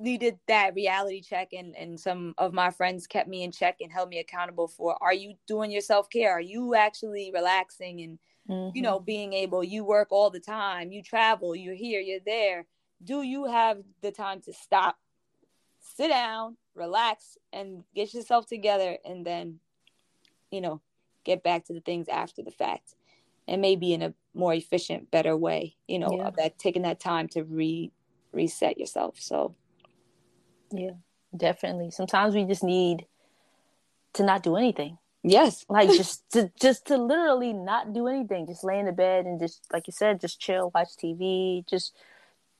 needed that reality check and and some of my friends kept me in check and held me accountable for are you doing your self-care? Are you actually relaxing and mm-hmm. you know being able you work all the time you travel you're here you're there. Do you have the time to stop sit down relax and get yourself together and then you know get back to the things after the fact and maybe in a more efficient better way you know yeah. that taking that time to re reset yourself so yeah, definitely. Sometimes we just need to not do anything. Yes. Like just to just to literally not do anything. Just lay in the bed and just like you said, just chill, watch TV, just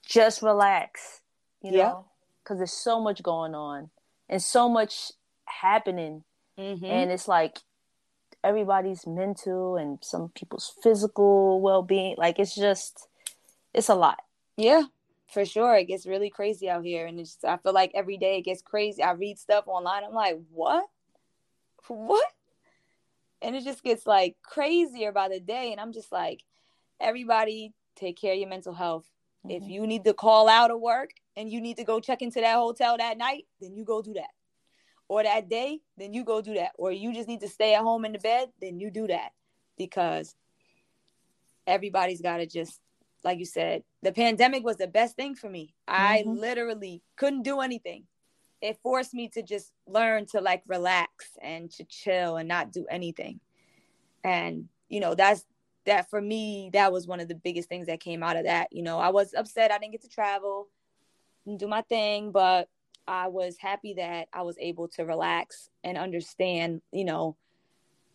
just relax. You yeah. know? Cause there's so much going on and so much happening. Mm-hmm. And it's like everybody's mental and some people's physical well being. Like it's just it's a lot. Yeah for sure it gets really crazy out here and it's just, i feel like every day it gets crazy i read stuff online i'm like what what and it just gets like crazier by the day and i'm just like everybody take care of your mental health mm-hmm. if you need to call out of work and you need to go check into that hotel that night then you go do that or that day then you go do that or you just need to stay at home in the bed then you do that because everybody's got to just like you said, the pandemic was the best thing for me. Mm-hmm. I literally couldn't do anything. It forced me to just learn to like relax and to chill and not do anything. And, you know, that's that for me, that was one of the biggest things that came out of that. You know, I was upset I didn't get to travel and do my thing, but I was happy that I was able to relax and understand, you know,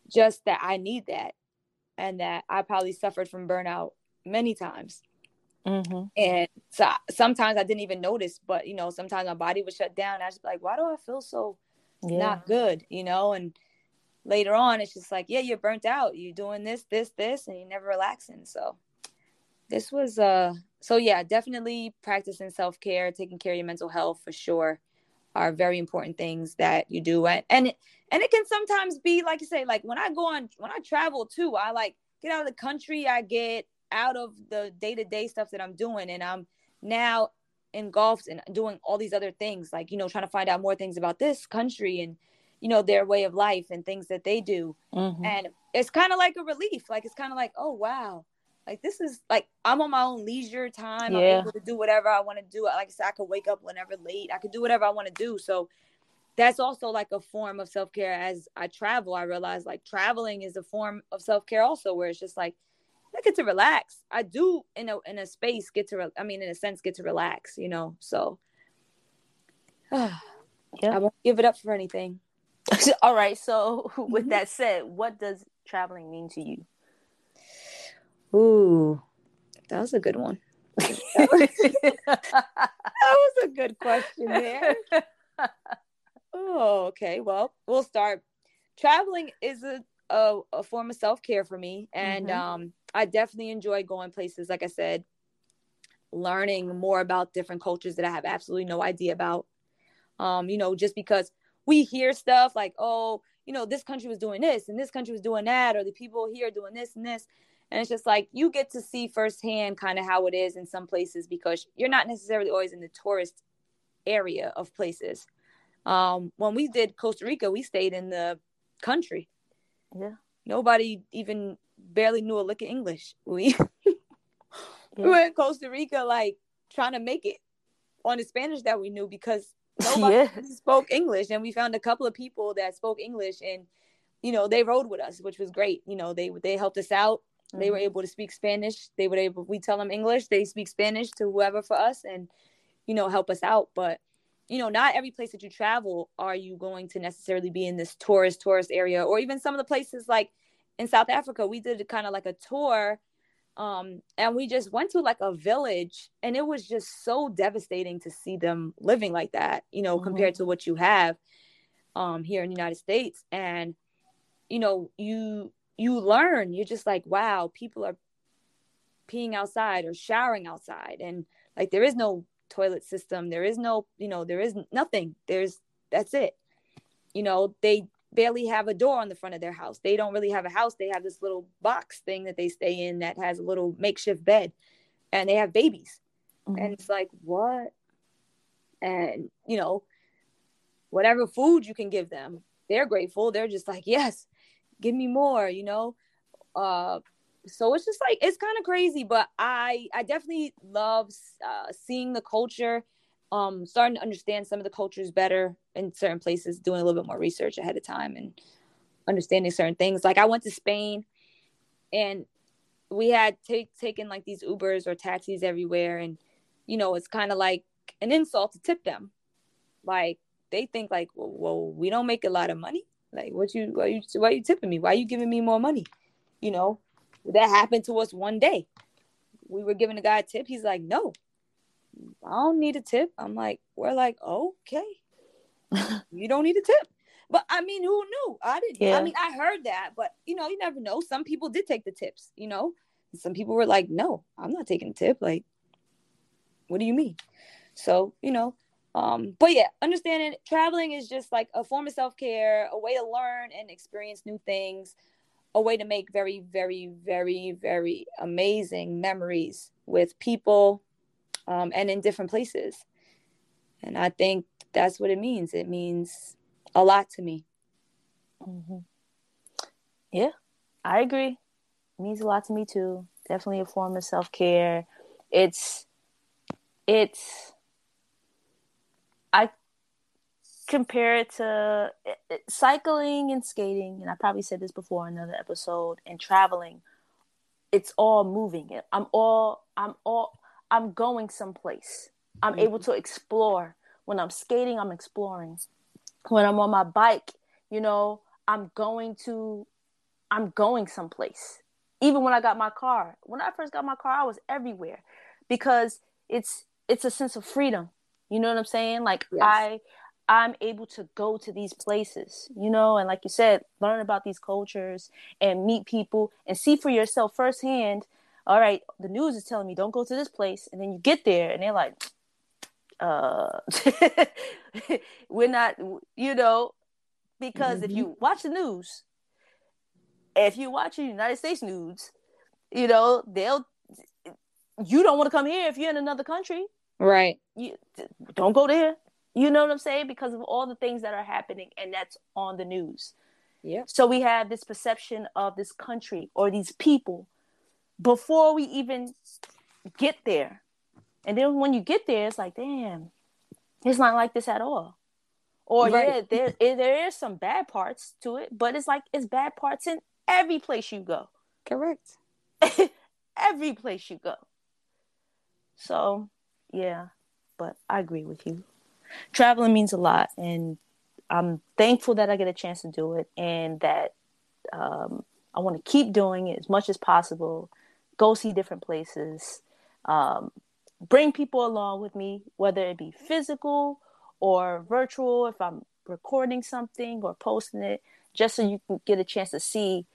just that I need that and that I probably suffered from burnout many times. Mm-hmm. And so sometimes I didn't even notice, but you know, sometimes my body would shut down. I was like, why do I feel so yeah. not good? You know, and later on, it's just like, yeah, you're burnt out. You're doing this, this, this, and you're never relaxing. So this was, uh, so yeah, definitely practicing self care, taking care of your mental health for sure are very important things that you do. And, and, it, and it can sometimes be, like you say, like when I go on, when I travel too, I like get out of the country, I get out of the day-to-day stuff that i'm doing and i'm now engulfed in doing all these other things like you know trying to find out more things about this country and you know their way of life and things that they do mm-hmm. and it's kind of like a relief like it's kind of like oh wow like this is like i'm on my own leisure time yeah. i'm able to do whatever i want to do like i said i could wake up whenever late i could do whatever i want to do so that's also like a form of self-care as i travel i realize like traveling is a form of self-care also where it's just like I get to relax. I do in a in a space get to re- I mean in a sense get to relax, you know. So yeah. I won't give it up for anything. All right. So with that said, what does traveling mean to you? Ooh, that was a good one. that, was, a good question there. Oh, okay. Well, we'll start. Traveling is a a, a form of self care for me, and mm-hmm. um, I definitely enjoy going places. Like I said, learning more about different cultures that I have absolutely no idea about. Um, you know, just because we hear stuff like, oh, you know, this country was doing this and this country was doing that, or the people here doing this and this. And it's just like you get to see firsthand kind of how it is in some places because you're not necessarily always in the tourist area of places. Um, when we did Costa Rica, we stayed in the country. Yeah. Nobody even barely knew a lick of English. We yeah. we were in Costa Rica like trying to make it on the Spanish that we knew because nobody yeah. spoke English and we found a couple of people that spoke English and you know they rode with us which was great you know they they helped us out mm-hmm. they were mm-hmm. able to speak Spanish they were able we tell them English they speak Spanish to whoever for us and you know help us out but you know not every place that you travel are you going to necessarily be in this tourist tourist area or even some of the places like in South Africa we did kind of like a tour um and we just went to like a village and it was just so devastating to see them living like that you know mm-hmm. compared to what you have um here in the united states and you know you you learn you're just like wow people are peeing outside or showering outside and like there is no toilet system there is no you know there is nothing there's that's it you know they barely have a door on the front of their house. They don't really have a house. They have this little box thing that they stay in that has a little makeshift bed and they have babies. Mm-hmm. And it's like, what? And, you know, whatever food you can give them, they're grateful. They're just like, yes, give me more, you know? Uh, so it's just like it's kind of crazy but i i definitely love uh, seeing the culture um starting to understand some of the cultures better in certain places doing a little bit more research ahead of time and understanding certain things. Like i went to spain and we had take taken like these ubers or taxis everywhere and you know it's kind of like an insult to tip them. Like they think like well, well, we don't make a lot of money like what you why you why you tipping me why are you giving me more money you know that happened to us one day we were giving a guy a tip he's like no I don't need a tip. I'm like, we're like, okay, you don't need a tip. But I mean, who knew? I didn't. Yeah. I mean, I heard that, but you know, you never know. Some people did take the tips. You know, some people were like, no, I'm not taking a tip. Like, what do you mean? So you know, um, but yeah, understanding traveling is just like a form of self care, a way to learn and experience new things, a way to make very, very, very, very amazing memories with people um, and in different places. And I think that's what it means. It means a lot to me. Mm-hmm. Yeah, I agree. It means a lot to me too. Definitely a form of self care. It's, it's, I compare it to it, it, cycling and skating. And I probably said this before in another episode and traveling. It's all moving. I'm all, I'm all, I'm going someplace. I'm mm-hmm. able to explore. When I'm skating, I'm exploring. When I'm on my bike, you know, I'm going to I'm going someplace. Even when I got my car. When I first got my car, I was everywhere because it's it's a sense of freedom. You know what I'm saying? Like yes. I I'm able to go to these places, you know, and like you said, learn about these cultures and meet people and see for yourself firsthand all right, the news is telling me don't go to this place, and then you get there, and they're like, uh, we're not, you know, because mm-hmm. if you watch the news, if you watch the United States news, you know they'll, you don't want to come here if you're in another country, right? You don't go there. You know what I'm saying? Because of all the things that are happening, and that's on the news. Yeah. So we have this perception of this country or these people before we even get there. And then when you get there, it's like, damn, it's not like this at all. Or right. yeah, there there is some bad parts to it, but it's like it's bad parts in every place you go. Correct. every place you go. So yeah, but I agree with you. Traveling means a lot, and I'm thankful that I get a chance to do it, and that um, I want to keep doing it as much as possible go see different places, um, bring people along with me, whether it be physical or virtual, if I'm recording something or posting it, just so you can get a chance to see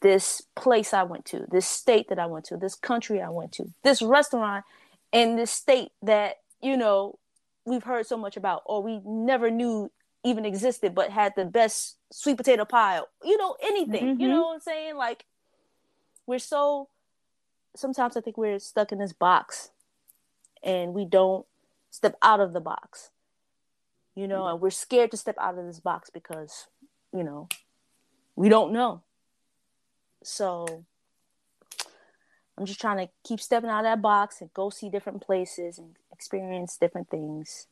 this place I went to, this state that I went to, this country I went to, this restaurant in this state that, you know, we've heard so much about or we never knew even existed but had the best sweet potato pie you know anything mm-hmm. you know what i'm saying like we're so sometimes I think we're stuck in this box and we don't step out of the box. You know, and we're scared to step out of this box because, you know, we don't know. So I'm just trying to keep stepping out of that box and go see different places and experience different things.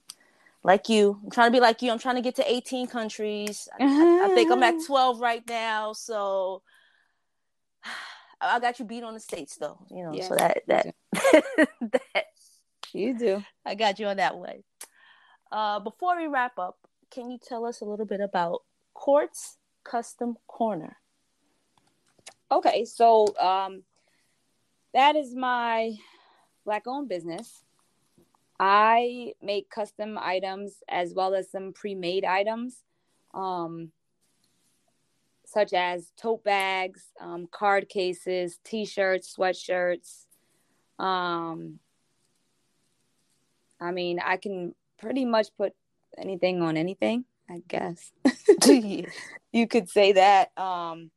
Like you, I'm trying to be like you. I'm trying to get to 18 countries. I, I, I think I'm at 12 right now. So I got you beat on the states though, you know. so that that, that you do. I got you on that one. Uh, before we wrap up, can you tell us a little bit about Quartz Custom Corner? Okay, so um, that is my black owned business. I make custom items as well as some pre made items, um, such as tote bags, um, card cases, t shirts, sweatshirts. Um, I mean, I can pretty much put anything on anything, I guess. you could say that. Um,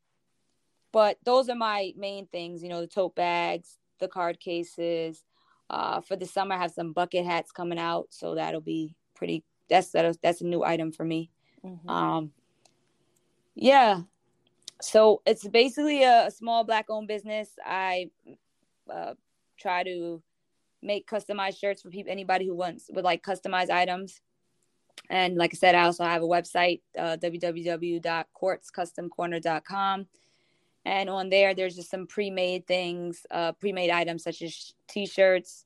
but those are my main things, you know, the tote bags, the card cases. Uh, for the summer, I have some bucket hats coming out, so that'll be pretty. That's that's, that's a new item for me. Mm-hmm. Um, yeah, so it's basically a, a small black-owned business. I uh, try to make customized shirts for people, anybody who wants would like customized items. And like I said, I also have a website, uh, www.quartzcustomcorner.com. And on there, there's just some pre-made things, uh, pre-made items such as t-shirts,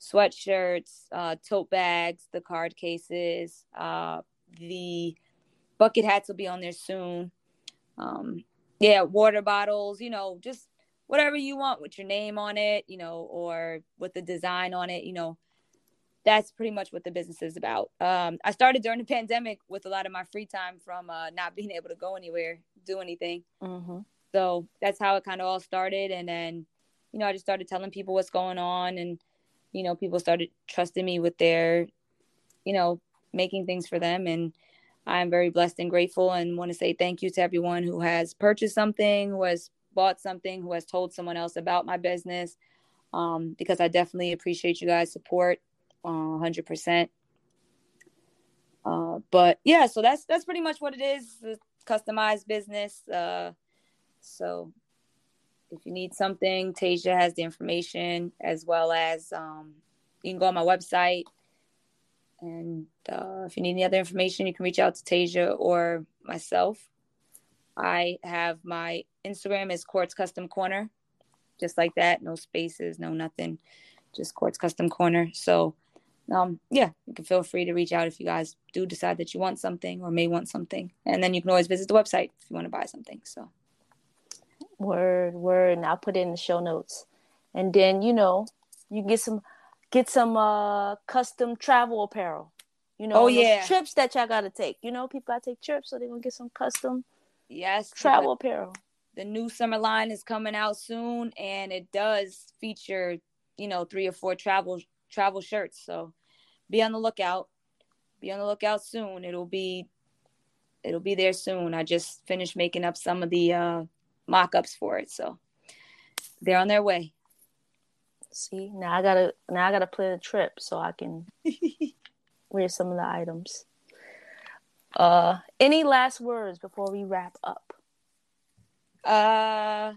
sweatshirts, uh, tote bags, the card cases, uh, the bucket hats will be on there soon. Um, yeah, water bottles, you know, just whatever you want with your name on it, you know, or with the design on it, you know, that's pretty much what the business is about. Um, I started during the pandemic with a lot of my free time from uh, not being able to go anywhere, do anything. Mm-hmm. So that's how it kind of all started. And then, you know, I just started telling people what's going on, and you know, people started trusting me with their, you know, making things for them. And I'm very blessed and grateful, and want to say thank you to everyone who has purchased something, who has bought something, who has told someone else about my business. Um, because I definitely appreciate you guys' support uh, 100%. Uh, but yeah, so that's that's pretty much what it is. customized business. Uh, so if you need something, Tasia has the information as well as um, you can go on my website. And uh, if you need any other information, you can reach out to Tasia or myself. I have my Instagram is Quartz Custom Corner, just like that. No spaces, no nothing, just Quartz Custom Corner. So um, yeah, you can feel free to reach out if you guys do decide that you want something or may want something. And then you can always visit the website if you want to buy something. So, word, word. And I'll put it in the show notes. And then, you know, you get some get some uh custom travel apparel. You know, oh yeah, trips that y'all gotta take. You know, people gotta take trips, so they're gonna get some custom yes travel apparel. The new summer line is coming out soon, and it does feature, you know, three or four travel travel shirts. So be on the lookout. Be on the lookout soon. It'll be it'll be there soon. I just finished making up some of the uh, mock-ups for it, so they're on their way. See, now I gotta now I gotta plan a trip so I can wear some of the items. Uh, any last words before we wrap up? Uh,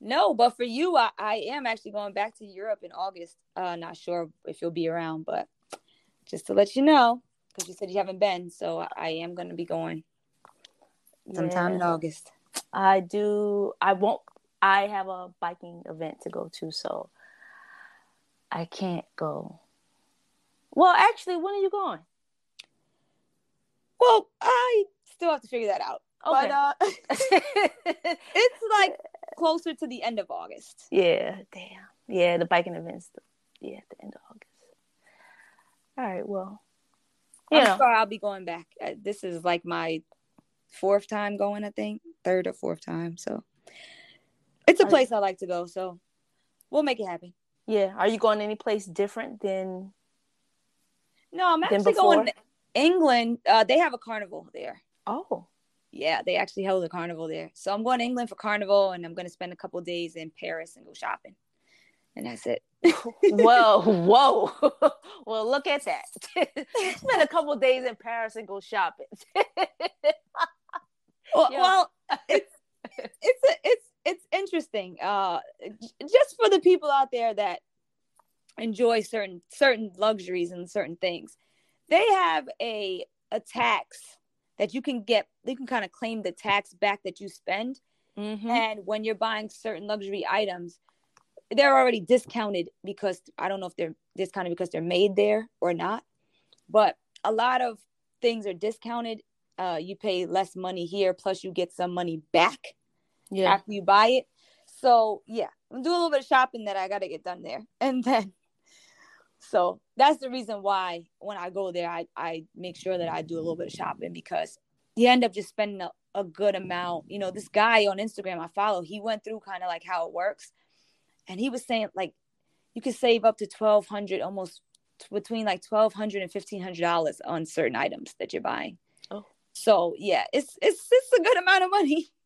no, but for you, I, I am actually going back to Europe in August. Uh, not sure if you'll be around, but just to let you know, because you said you haven't been, so I am going to be going sometime yeah. in August. I do. I won't. I have a biking event to go to, so I can't go. Well, actually, when are you going? Well, I still have to figure that out. Okay. But uh, it's like closer to the end of August. Yeah, damn. Yeah, the biking events. Yeah, at the end of August. All right. Well, I'm sure I'll be going back. Uh, this is like my fourth time going. I think third or fourth time. So it's a place I like to go. So we'll make it happen. Yeah. Are you going any place different than? No, I'm actually going to England. Uh, they have a carnival there. Oh yeah, they actually held a carnival there. So I'm going to England for carnival and I'm going to spend a couple days in Paris and go shopping. And that's it. whoa, whoa. well, look at that. spend a couple days in Paris and go shopping. well, well, it's it's a, it's it's interesting. Uh, just for the people out there that enjoy certain certain luxuries and certain things, they have a a tax that you can get. You can kind of claim the tax back that you spend, Mm-hmm. and when you're buying certain luxury items, they're already discounted because I don't know if they're discounted because they're made there or not, but a lot of things are discounted. Uh, you pay less money here, plus you get some money back Yeah. after you buy it. So yeah, I'm doing a little bit of shopping that I got to get done there, and then so that's the reason why when I go there, I I make sure that I do a little bit of shopping because you end up just spending a, a good amount. You know, this guy on Instagram I follow, he went through kind of like how it works, and he was saying like you could save up to twelve hundred, almost between like twelve hundred and fifteen hundred dollars on certain items that you're buying. So yeah, it's it's it's a good amount of money.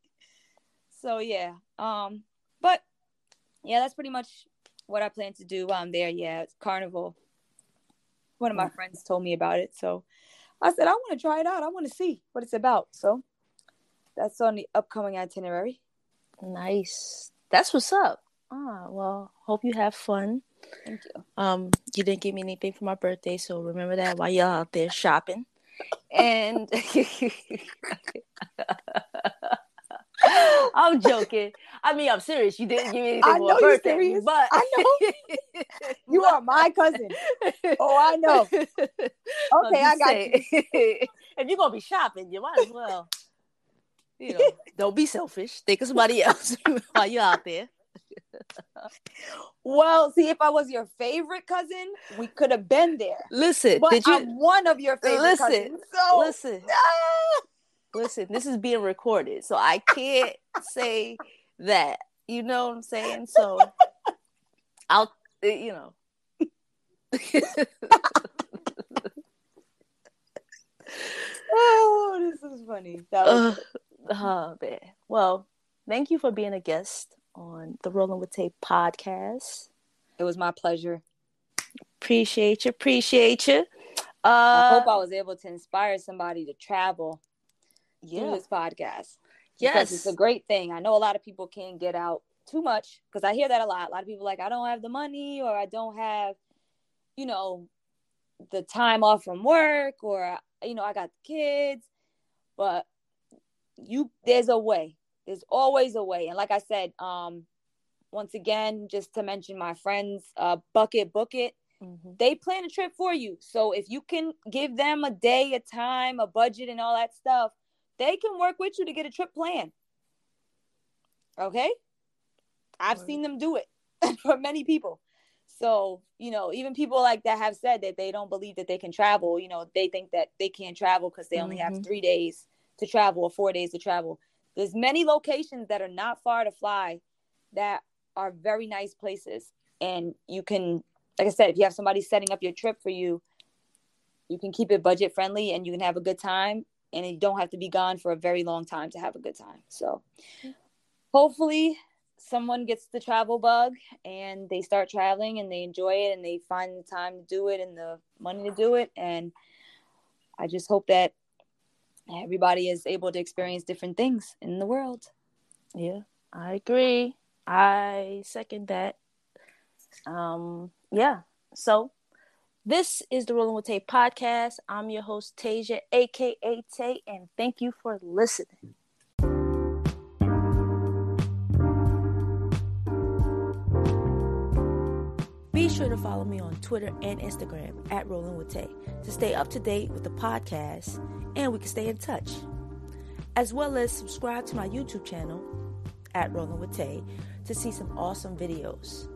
So yeah, um, but yeah, that's pretty much what I plan to do while I'm there. Yeah, it's carnival. One of my friends told me about it, so I said I want to try it out. I want to see what it's about. So that's on the upcoming itinerary. Nice. That's what's up. Ah, well, hope you have fun. Thank you. Um, you didn't give me anything for my birthday, so remember that while you're out there shopping. And I'm joking. I mean, I'm serious. You didn't give me anything I for know you're serious. but I know You are my cousin. Oh, I know. Okay, I got you. you. if you're gonna be shopping, you might as well. You know, don't be selfish. Think of somebody else while you're out there. Well, see, if I was your favorite cousin, we could have been there. Listen, But did you I'm one of your favorite Listen, cousins. So listen? Ah! Listen, this is being recorded, so I can't say that. You know what I'm saying? So I'll, uh, you know. oh, this is funny. That was Uh, oh, man. Well, thank you for being a guest on the Rolling with Tay podcast. it was my pleasure. Appreciate you. Appreciate you. I Uh, hope I was able to inspire somebody to travel through this podcast. Yes. it's a great thing. I know a lot of people can't get out too much because I hear that a lot. A lot of people like, I don't have the money or I don't have, you know, the time off from work or, you know, I got kids. But you, there's a way. There's always a way. And like I said, um, once again, just to mention my friends, uh, Bucket Book It, Mhm. they plan a trip for you. So if you can give them a day, a time, a budget, and all that stuff, they can work with you to get a trip planned. Okay? I've Word. seen them do it for many people. So, you know, even people like that have said that they don't believe that they can travel. You know, they think that they can't travel because they only have Mhm. three days to travel or four days to travel. There's many locations that are not far to fly that are very nice places. And you can, like I said, if you have somebody setting up your trip for you, you can keep it budget friendly and you can have a good time. And you don't have to be gone for a very long time to have a good time. So hopefully someone gets the travel bug and they start traveling and they enjoy it and they find the time to do it and the money to do it. And I just hope that everybody is able to experience different things in the world. Yeah, I agree. I second that. Um, yeah. So this is the Rolling with Tay podcast. I'm your host Tasia, aka Tay, and thank you for listening. Be sure to follow me on Twitter and Instagram at Rolling with Tay to stay up to date with the podcast and we can stay in touch. As well as subscribe to my YouTube channel at Rolling with Tay to see some awesome videos.